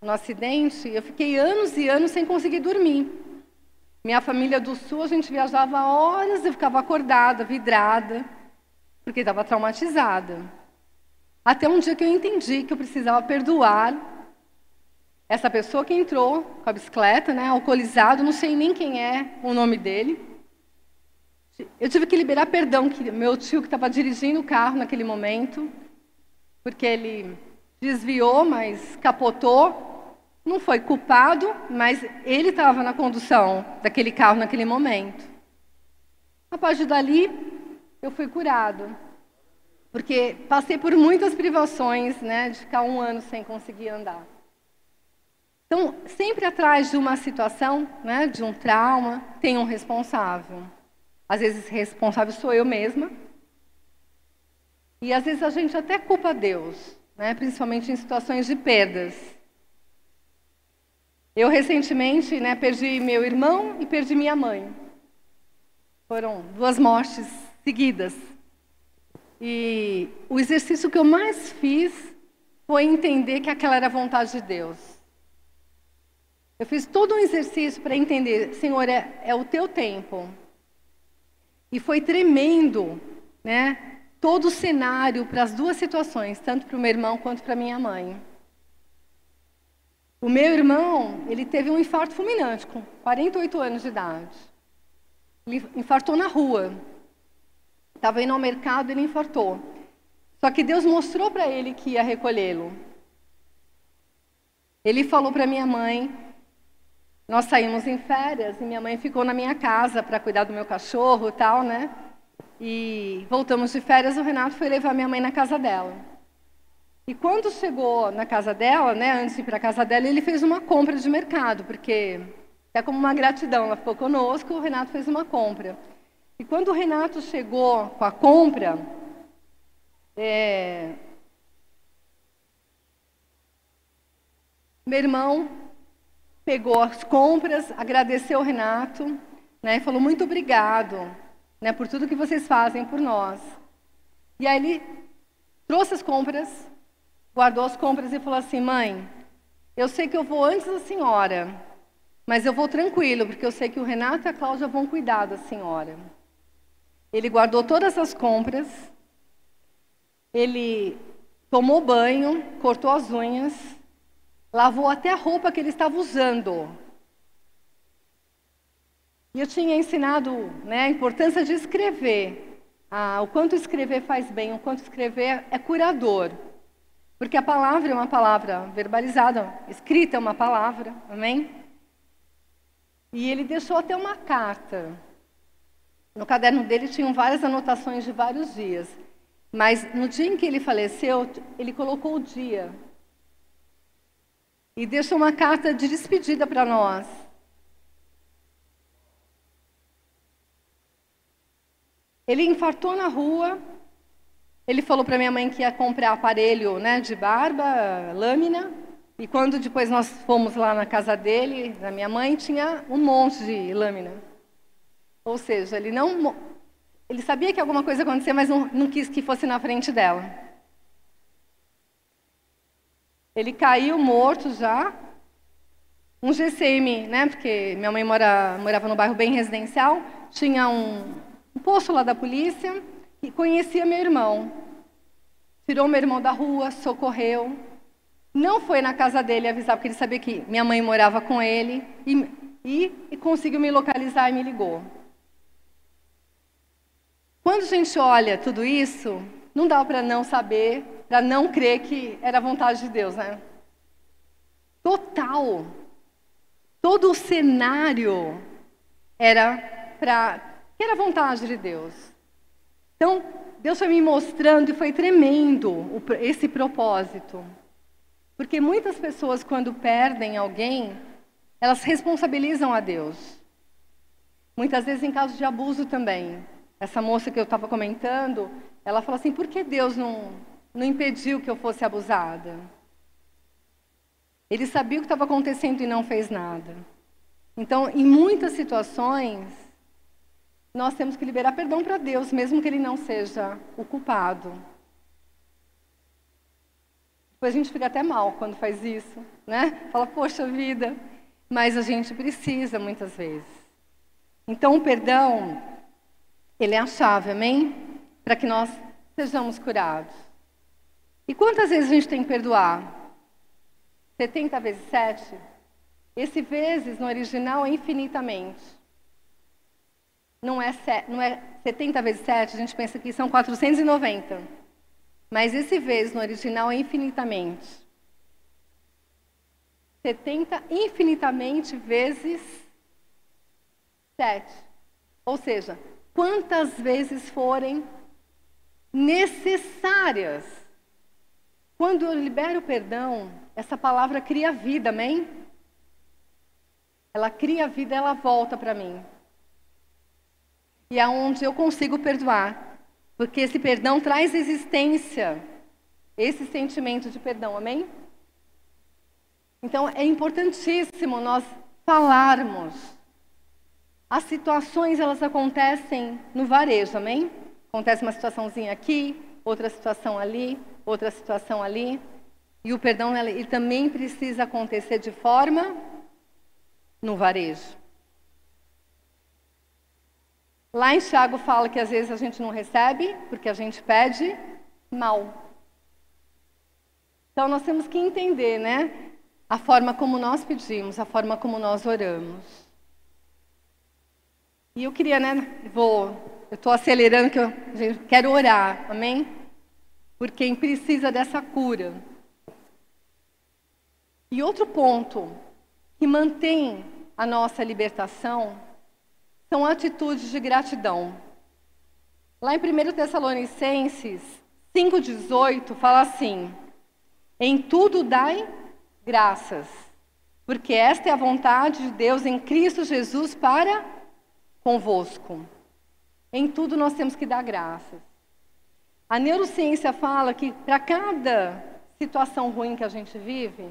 no acidente, eu fiquei anos e anos sem conseguir dormir. Minha família do sul, a gente viajava horas, eu ficava acordada, vidrada, porque estava traumatizada. Até um dia que eu entendi que eu precisava perdoar essa pessoa que entrou com a bicicleta, né, alcoolizado, não sei nem quem é o nome dele. Eu tive que liberar perdão que meu tio que estava dirigindo o carro naquele momento, porque ele desviou, mas capotou não foi culpado, mas ele estava na condução daquele carro naquele momento. A partir dali, eu fui curado. Porque passei por muitas privações, né, de ficar um ano sem conseguir andar. Então, sempre atrás de uma situação, né, de um trauma, tem um responsável. Às vezes, responsável sou eu mesma. E às vezes a gente até culpa Deus, né, principalmente em situações de perdas. Eu recentemente né, perdi meu irmão e perdi minha mãe. Foram duas mortes seguidas. E o exercício que eu mais fiz foi entender que aquela era a vontade de Deus. Eu fiz todo um exercício para entender, Senhor, é, é o teu tempo. E foi tremendo, né? Todo o cenário para as duas situações, tanto para o meu irmão quanto para minha mãe. O meu irmão, ele teve um infarto fulminante com 48 anos de idade. Ele infartou na rua. Estava indo ao mercado, ele infartou. Só que Deus mostrou para ele que ia recolhê-lo. Ele falou para minha mãe nós saímos em férias e minha mãe ficou na minha casa para cuidar do meu cachorro e tal, né? E voltamos de férias, o Renato foi levar minha mãe na casa dela. E quando chegou na casa dela, né, antes de ir para a casa dela, ele fez uma compra de mercado, porque é como uma gratidão, ela ficou conosco, o Renato fez uma compra. E quando o Renato chegou com a compra, é... meu irmão pegou as compras, agradeceu o Renato, né, e falou muito obrigado, né, por tudo que vocês fazem por nós. E aí ele trouxe as compras, guardou as compras e falou assim: "Mãe, eu sei que eu vou antes da senhora, mas eu vou tranquilo, porque eu sei que o Renato e a Cláudia vão cuidar da senhora." Ele guardou todas as compras, ele tomou banho, cortou as unhas, lavou até a roupa que ele estava usando. E eu tinha ensinado né, a importância de escrever. Ah, o quanto escrever faz bem, o quanto escrever é curador. Porque a palavra é uma palavra verbalizada, escrita é uma palavra, amém? E ele deixou até uma carta. No caderno dele tinham várias anotações de vários dias. Mas no dia em que ele faleceu, ele colocou o dia e deixa uma carta de despedida para nós. Ele infartou na rua. Ele falou para minha mãe que ia comprar aparelho né, de barba, lâmina. E quando depois nós fomos lá na casa dele, da minha mãe, tinha um monte de lâmina. Ou seja, ele não. Ele sabia que alguma coisa ia acontecer, mas não, não quis que fosse na frente dela. Ele caiu morto já. Um GCM, né? Porque minha mãe mora, morava no bairro bem residencial. Tinha um posto lá da polícia e conhecia meu irmão. Tirou meu irmão da rua, socorreu. Não foi na casa dele avisar, porque ele sabia que minha mãe morava com ele. E, e, e conseguiu me localizar e me ligou. Quando a gente olha tudo isso, não dá para não saber para não crer que era vontade de Deus, né? Total. Todo o cenário era para que era vontade de Deus. Então, Deus foi me mostrando e foi tremendo esse propósito. Porque muitas pessoas, quando perdem alguém, elas responsabilizam a Deus. Muitas vezes em casos de abuso também. Essa moça que eu estava comentando, ela fala assim: por que Deus não, não impediu que eu fosse abusada. Ele sabia o que estava acontecendo e não fez nada. Então, em muitas situações, nós temos que liberar perdão para Deus, mesmo que ele não seja o culpado. Depois a gente fica até mal quando faz isso, né? Fala, poxa vida. Mas a gente precisa muitas vezes. Então, o perdão, ele é a chave, amém? Para que nós sejamos curados. E quantas vezes a gente tem que perdoar? 70 vezes 7? Esse vezes no original é infinitamente. Não é, não é 70 vezes 7, a gente pensa que são 490. Mas esse vezes no original é infinitamente. 70 infinitamente vezes 7. Ou seja, quantas vezes forem necessárias quando eu libero o perdão, essa palavra cria vida, amém? Ela cria vida, ela volta para mim. E é onde eu consigo perdoar. Porque esse perdão traz existência. Esse sentimento de perdão, amém? Então é importantíssimo nós falarmos. As situações elas acontecem no varejo, amém? Acontece uma situaçãozinha aqui, outra situação ali outra situação ali. E o perdão ele também precisa acontecer de forma no varejo. Lá em Tiago fala que às vezes a gente não recebe porque a gente pede mal. Então nós temos que entender, né? A forma como nós pedimos, a forma como nós oramos. E eu queria, né? Vou, eu estou acelerando que eu quero orar, amém? Por quem precisa dessa cura. E outro ponto que mantém a nossa libertação são atitudes de gratidão. Lá em 1 Tessalonicenses 5,18 fala assim: Em tudo dai graças, porque esta é a vontade de Deus em Cristo Jesus para convosco. Em tudo nós temos que dar graças. A neurociência fala que para cada situação ruim que a gente vive,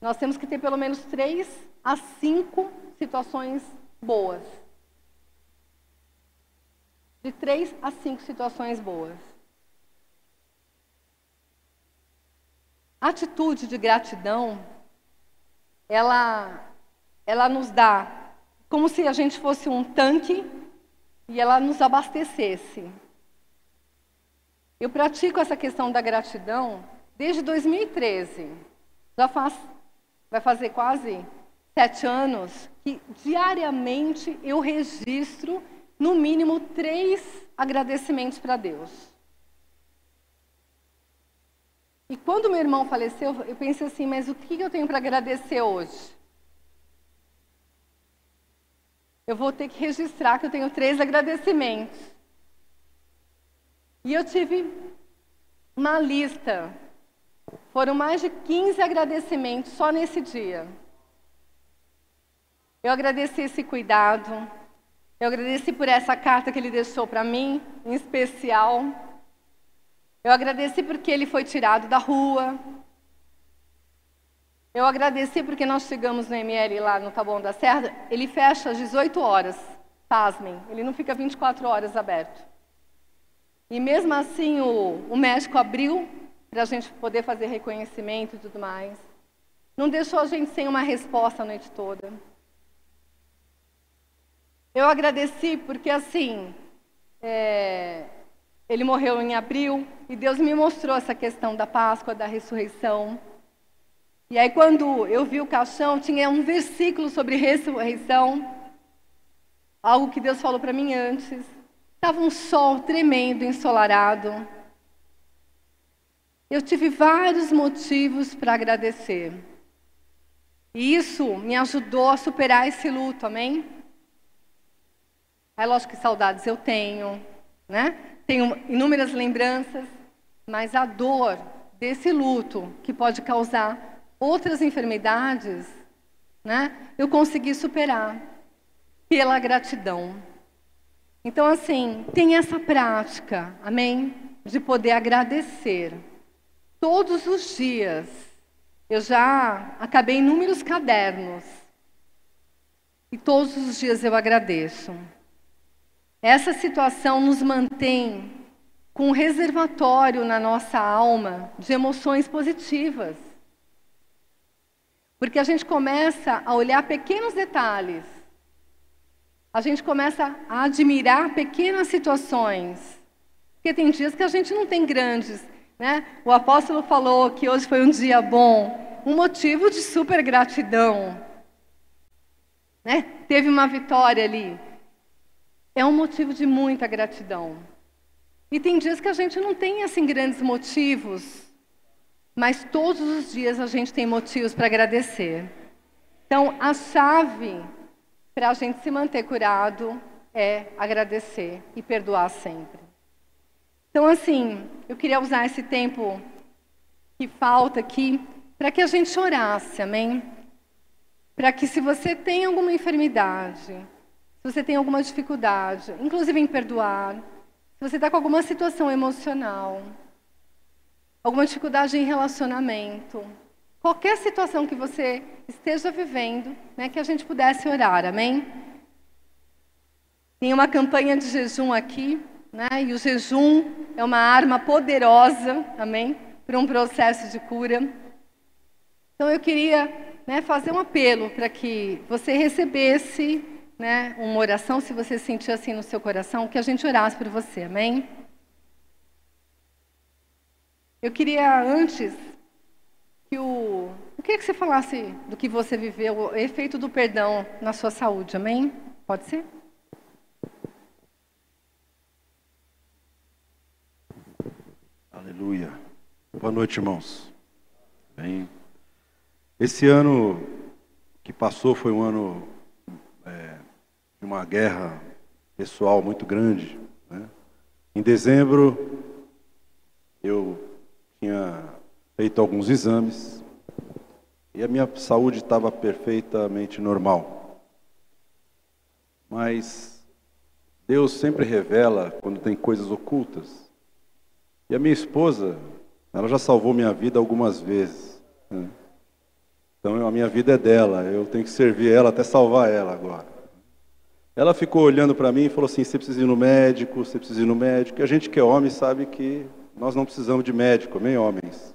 nós temos que ter pelo menos três a cinco situações boas. De três a cinco situações boas. A atitude de gratidão, ela, ela nos dá como se a gente fosse um tanque e ela nos abastecesse. Eu pratico essa questão da gratidão desde 2013. Já faz vai fazer quase sete anos, que diariamente eu registro, no mínimo, três agradecimentos para Deus. E quando meu irmão faleceu, eu pensei assim, mas o que eu tenho para agradecer hoje? Eu vou ter que registrar que eu tenho três agradecimentos. E eu tive uma lista foram mais de 15 agradecimentos só nesse dia. Eu agradeci esse cuidado. Eu agradeci por essa carta que ele deixou para mim, em especial. Eu agradeci porque ele foi tirado da rua. Eu agradeci porque nós chegamos no ML lá no Taboão da Serra. Ele fecha às 18 horas. Pasmem, ele não fica 24 horas aberto. E mesmo assim o, o médico abriu para a gente poder fazer reconhecimento e tudo mais. Não deixou a gente sem uma resposta a noite toda. Eu agradeci porque, assim, é, ele morreu em abril e Deus me mostrou essa questão da Páscoa, da ressurreição. E aí, quando eu vi o caixão, tinha um versículo sobre ressurreição, algo que Deus falou para mim antes. Estava um sol tremendo, ensolarado. Eu tive vários motivos para agradecer. E isso me ajudou a superar esse luto, amém? É lógico que saudades eu tenho, né? Tenho inúmeras lembranças, mas a dor desse luto que pode causar outras enfermidades, né? Eu consegui superar pela gratidão. Então, assim, tem essa prática, amém? De poder agradecer. Todos os dias. Eu já acabei inúmeros cadernos. E todos os dias eu agradeço. Essa situação nos mantém com um reservatório na nossa alma de emoções positivas. Porque a gente começa a olhar pequenos detalhes. A gente começa a admirar pequenas situações. Porque tem dias que a gente não tem grandes né? O apóstolo falou que hoje foi um dia bom, um motivo de super gratidão. Né? Teve uma vitória ali. É um motivo de muita gratidão. E tem dias que a gente não tem assim grandes motivos, mas todos os dias a gente tem motivos para agradecer. Então, a chave para a gente se manter curado é agradecer e perdoar sempre. Então, assim, eu queria usar esse tempo que falta aqui para que a gente orasse, amém? Para que, se você tem alguma enfermidade, se você tem alguma dificuldade, inclusive em perdoar, se você está com alguma situação emocional, alguma dificuldade em relacionamento, qualquer situação que você esteja vivendo, né, que a gente pudesse orar, amém? Tem uma campanha de jejum aqui, né? E o jejum é uma arma poderosa, amém? Para um processo de cura. Então eu queria né, fazer um apelo para que você recebesse né, uma oração, se você sentir assim no seu coração, que a gente orasse por você, amém? Eu queria antes que o. Eu queria que você falasse do que você viveu, o efeito do perdão na sua saúde, amém? Pode ser? Aleluia. Boa noite, irmãos. Bem, esse ano que passou foi um ano uma guerra pessoal muito grande. Né? Em dezembro, eu tinha feito alguns exames e a minha saúde estava perfeitamente normal. Mas Deus sempre revela quando tem coisas ocultas. E a minha esposa, ela já salvou minha vida algumas vezes. Né? Então a minha vida é dela, eu tenho que servir ela até salvar ela agora. Ela ficou olhando para mim e falou assim: você precisa ir no médico, você precisa ir no médico. E a gente que é homem sabe que nós não precisamos de médico, nem homens.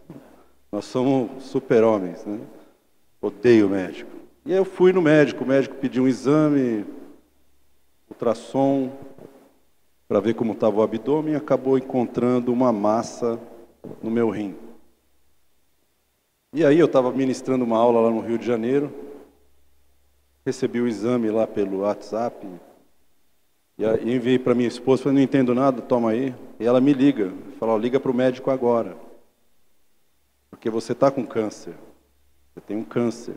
Nós somos super-homens, né? Odeio médico. E eu fui no médico, o médico pediu um exame, ultrassom, para ver como estava o abdômen e acabou encontrando uma massa no meu rim. E aí eu estava ministrando uma aula lá no Rio de Janeiro, recebi o exame lá pelo WhatsApp, e enviei para minha esposa, falei, não entendo nada, toma aí. E ela me liga, fala, liga para o médico agora. Porque você está com câncer. Você tem um câncer.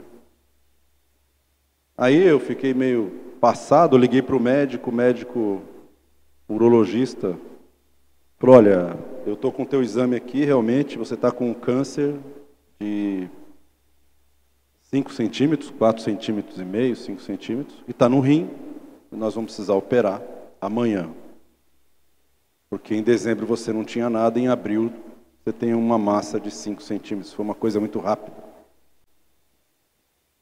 Aí eu fiquei meio passado, liguei para o médico, o médico urologista, falou, olha, eu estou com o teu exame aqui, realmente, você está com câncer de 5 centímetros, 4 centímetros e meio, 5 centímetros, e está no rim, e nós vamos precisar operar amanhã. Porque em dezembro você não tinha nada, em abril você tem uma massa de 5 centímetros, foi uma coisa muito rápida.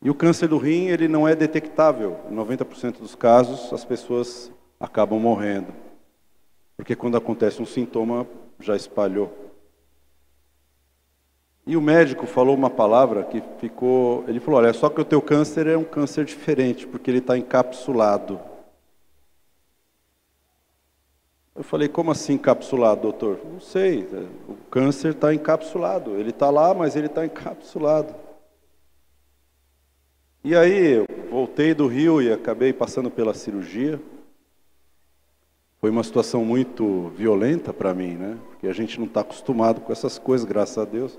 E o câncer do rim, ele não é detectável. Em 90% dos casos, as pessoas acabam morrendo. Porque quando acontece um sintoma, já espalhou. E o médico falou uma palavra que ficou. Ele falou: Olha, só que o teu câncer é um câncer diferente, porque ele está encapsulado. Eu falei: Como assim encapsulado, doutor? Não sei. O câncer está encapsulado. Ele está lá, mas ele está encapsulado. E aí, eu voltei do Rio e acabei passando pela cirurgia. Foi uma situação muito violenta para mim, né? Porque a gente não está acostumado com essas coisas, graças a Deus.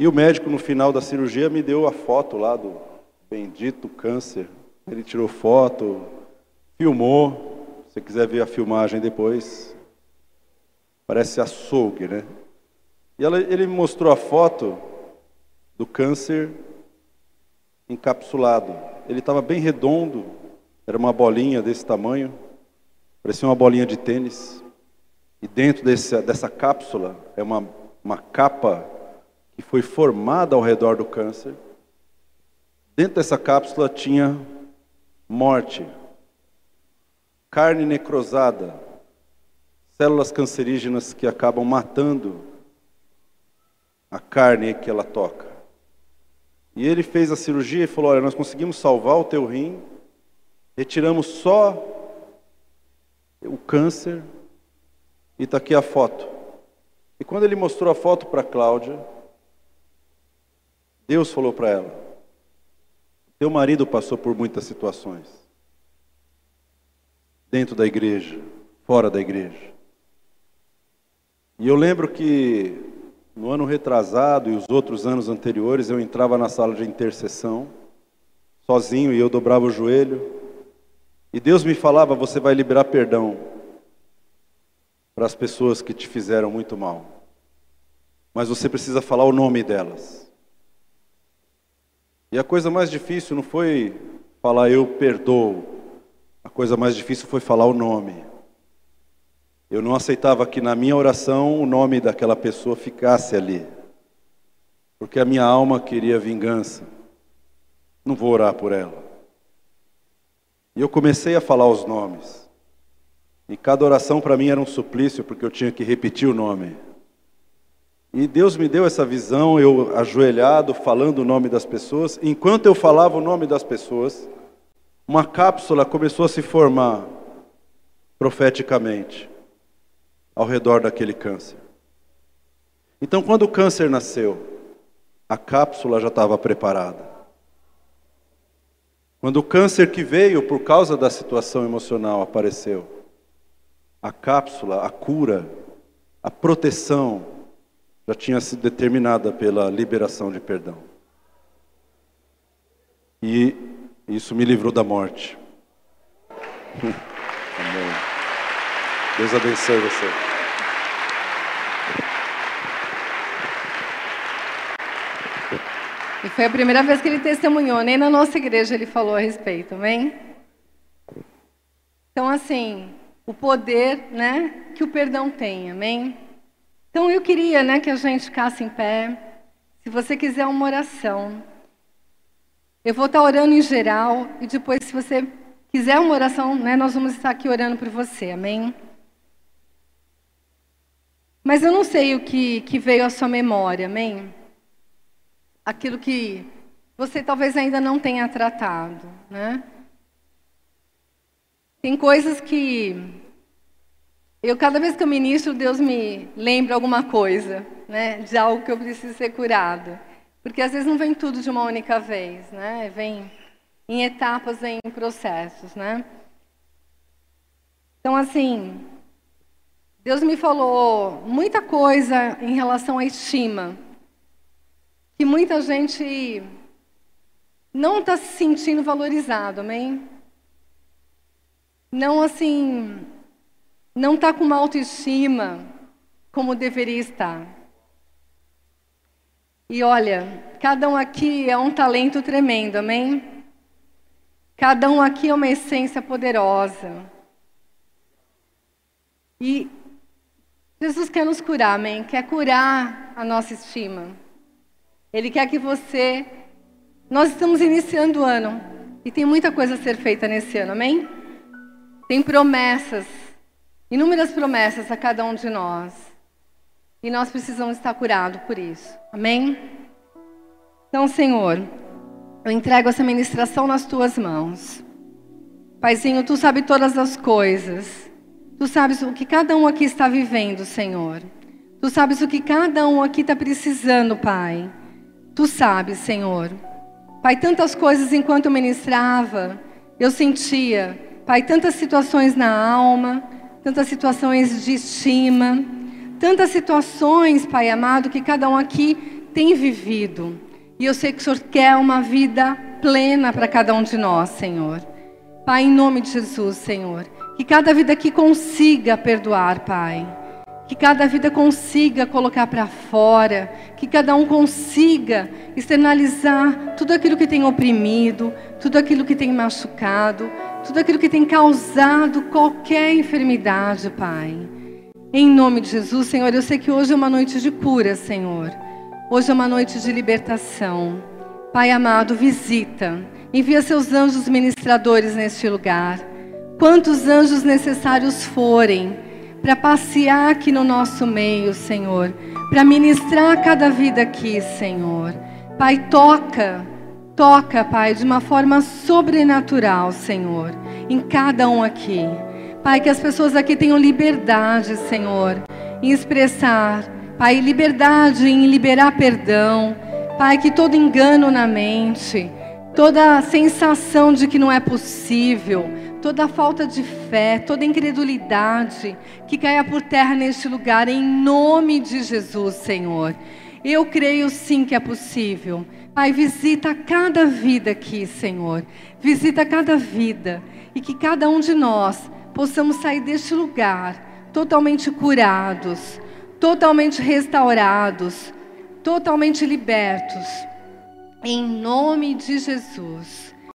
E o médico, no final da cirurgia, me deu a foto lá do bendito câncer. Ele tirou foto, filmou. Se você quiser ver a filmagem depois, parece açougue, né? E ela, ele me mostrou a foto do câncer encapsulado. Ele estava bem redondo, era uma bolinha desse tamanho. Parecia uma bolinha de tênis. E dentro desse, dessa cápsula é uma, uma capa foi formada ao redor do câncer. Dentro dessa cápsula tinha morte, carne necrosada, células cancerígenas que acabam matando a carne que ela toca. E ele fez a cirurgia e falou: Olha, nós conseguimos salvar o teu rim, retiramos só o câncer, e está aqui a foto. E quando ele mostrou a foto para Cláudia, Deus falou para ela: Teu marido passou por muitas situações, dentro da igreja, fora da igreja. E eu lembro que no ano retrasado e os outros anos anteriores eu entrava na sala de intercessão, sozinho, e eu dobrava o joelho e Deus me falava: você vai liberar perdão para as pessoas que te fizeram muito mal. Mas você precisa falar o nome delas. E a coisa mais difícil não foi falar eu perdoo. A coisa mais difícil foi falar o nome. Eu não aceitava que na minha oração o nome daquela pessoa ficasse ali. Porque a minha alma queria vingança. Não vou orar por ela. E eu comecei a falar os nomes. E cada oração para mim era um suplício, porque eu tinha que repetir o nome. E Deus me deu essa visão, eu ajoelhado, falando o nome das pessoas. Enquanto eu falava o nome das pessoas, uma cápsula começou a se formar profeticamente ao redor daquele câncer. Então, quando o câncer nasceu, a cápsula já estava preparada. Quando o câncer que veio por causa da situação emocional apareceu, a cápsula, a cura, a proteção já tinha sido determinada pela liberação de perdão. E isso me livrou da morte. Amém. Deus abençoe você. E foi a primeira vez que ele testemunhou, nem na nossa igreja ele falou a respeito, amém? Então, assim, o poder, né, que o perdão tem, amém? Então, eu queria, né, que a gente ficasse em pé. Se você quiser uma oração, eu vou estar orando em geral e depois, se você quiser uma oração, né, nós vamos estar aqui orando por você, amém? Mas eu não sei o que, que veio à sua memória, amém? aquilo que você talvez ainda não tenha tratado, né? Tem coisas que eu cada vez que eu ministro, Deus me lembra alguma coisa, né, de algo que eu preciso ser curado, porque às vezes não vem tudo de uma única vez, né? Vem em etapas, em processos, né? Então assim, Deus me falou muita coisa em relação à estima que muita gente não está se sentindo valorizado, amém? Não assim, não está com uma autoestima como deveria estar. E olha, cada um aqui é um talento tremendo, amém? Cada um aqui é uma essência poderosa. E Jesus quer nos curar, amém? Quer curar a nossa estima. Ele quer que você. Nós estamos iniciando o ano e tem muita coisa a ser feita nesse ano, amém? Tem promessas, inúmeras promessas a cada um de nós. E nós precisamos estar curados por isso, amém? Então, Senhor, eu entrego essa ministração nas tuas mãos. Paizinho, tu sabes todas as coisas. Tu sabes o que cada um aqui está vivendo, Senhor. Tu sabes o que cada um aqui está precisando, Pai. Tu sabes, Senhor. Pai, tantas coisas enquanto eu ministrava, eu sentia, Pai, tantas situações na alma, tantas situações de estima, tantas situações, Pai amado, que cada um aqui tem vivido. E eu sei que o Senhor quer uma vida plena para cada um de nós, Senhor. Pai, em nome de Jesus, Senhor. Que cada vida aqui consiga perdoar, Pai que cada vida consiga colocar para fora, que cada um consiga externalizar tudo aquilo que tem oprimido, tudo aquilo que tem machucado, tudo aquilo que tem causado qualquer enfermidade, Pai. Em nome de Jesus, Senhor, eu sei que hoje é uma noite de cura, Senhor. Hoje é uma noite de libertação. Pai amado, visita. Envia seus anjos ministradores neste lugar. Quantos anjos necessários forem para passear aqui no nosso meio, Senhor, para ministrar cada vida aqui, Senhor. Pai, toca, toca, Pai, de uma forma sobrenatural, Senhor, em cada um aqui. Pai, que as pessoas aqui tenham liberdade, Senhor, em expressar, Pai, liberdade em liberar perdão. Pai, que todo engano na mente, toda sensação de que não é possível, toda falta de fé, toda incredulidade que caia por terra neste lugar, em nome de Jesus, Senhor. Eu creio sim que é possível. Pai, visita cada vida aqui, Senhor. Visita cada vida. E que cada um de nós possamos sair deste lugar totalmente curados, totalmente restaurados, totalmente libertos. Em nome de Jesus.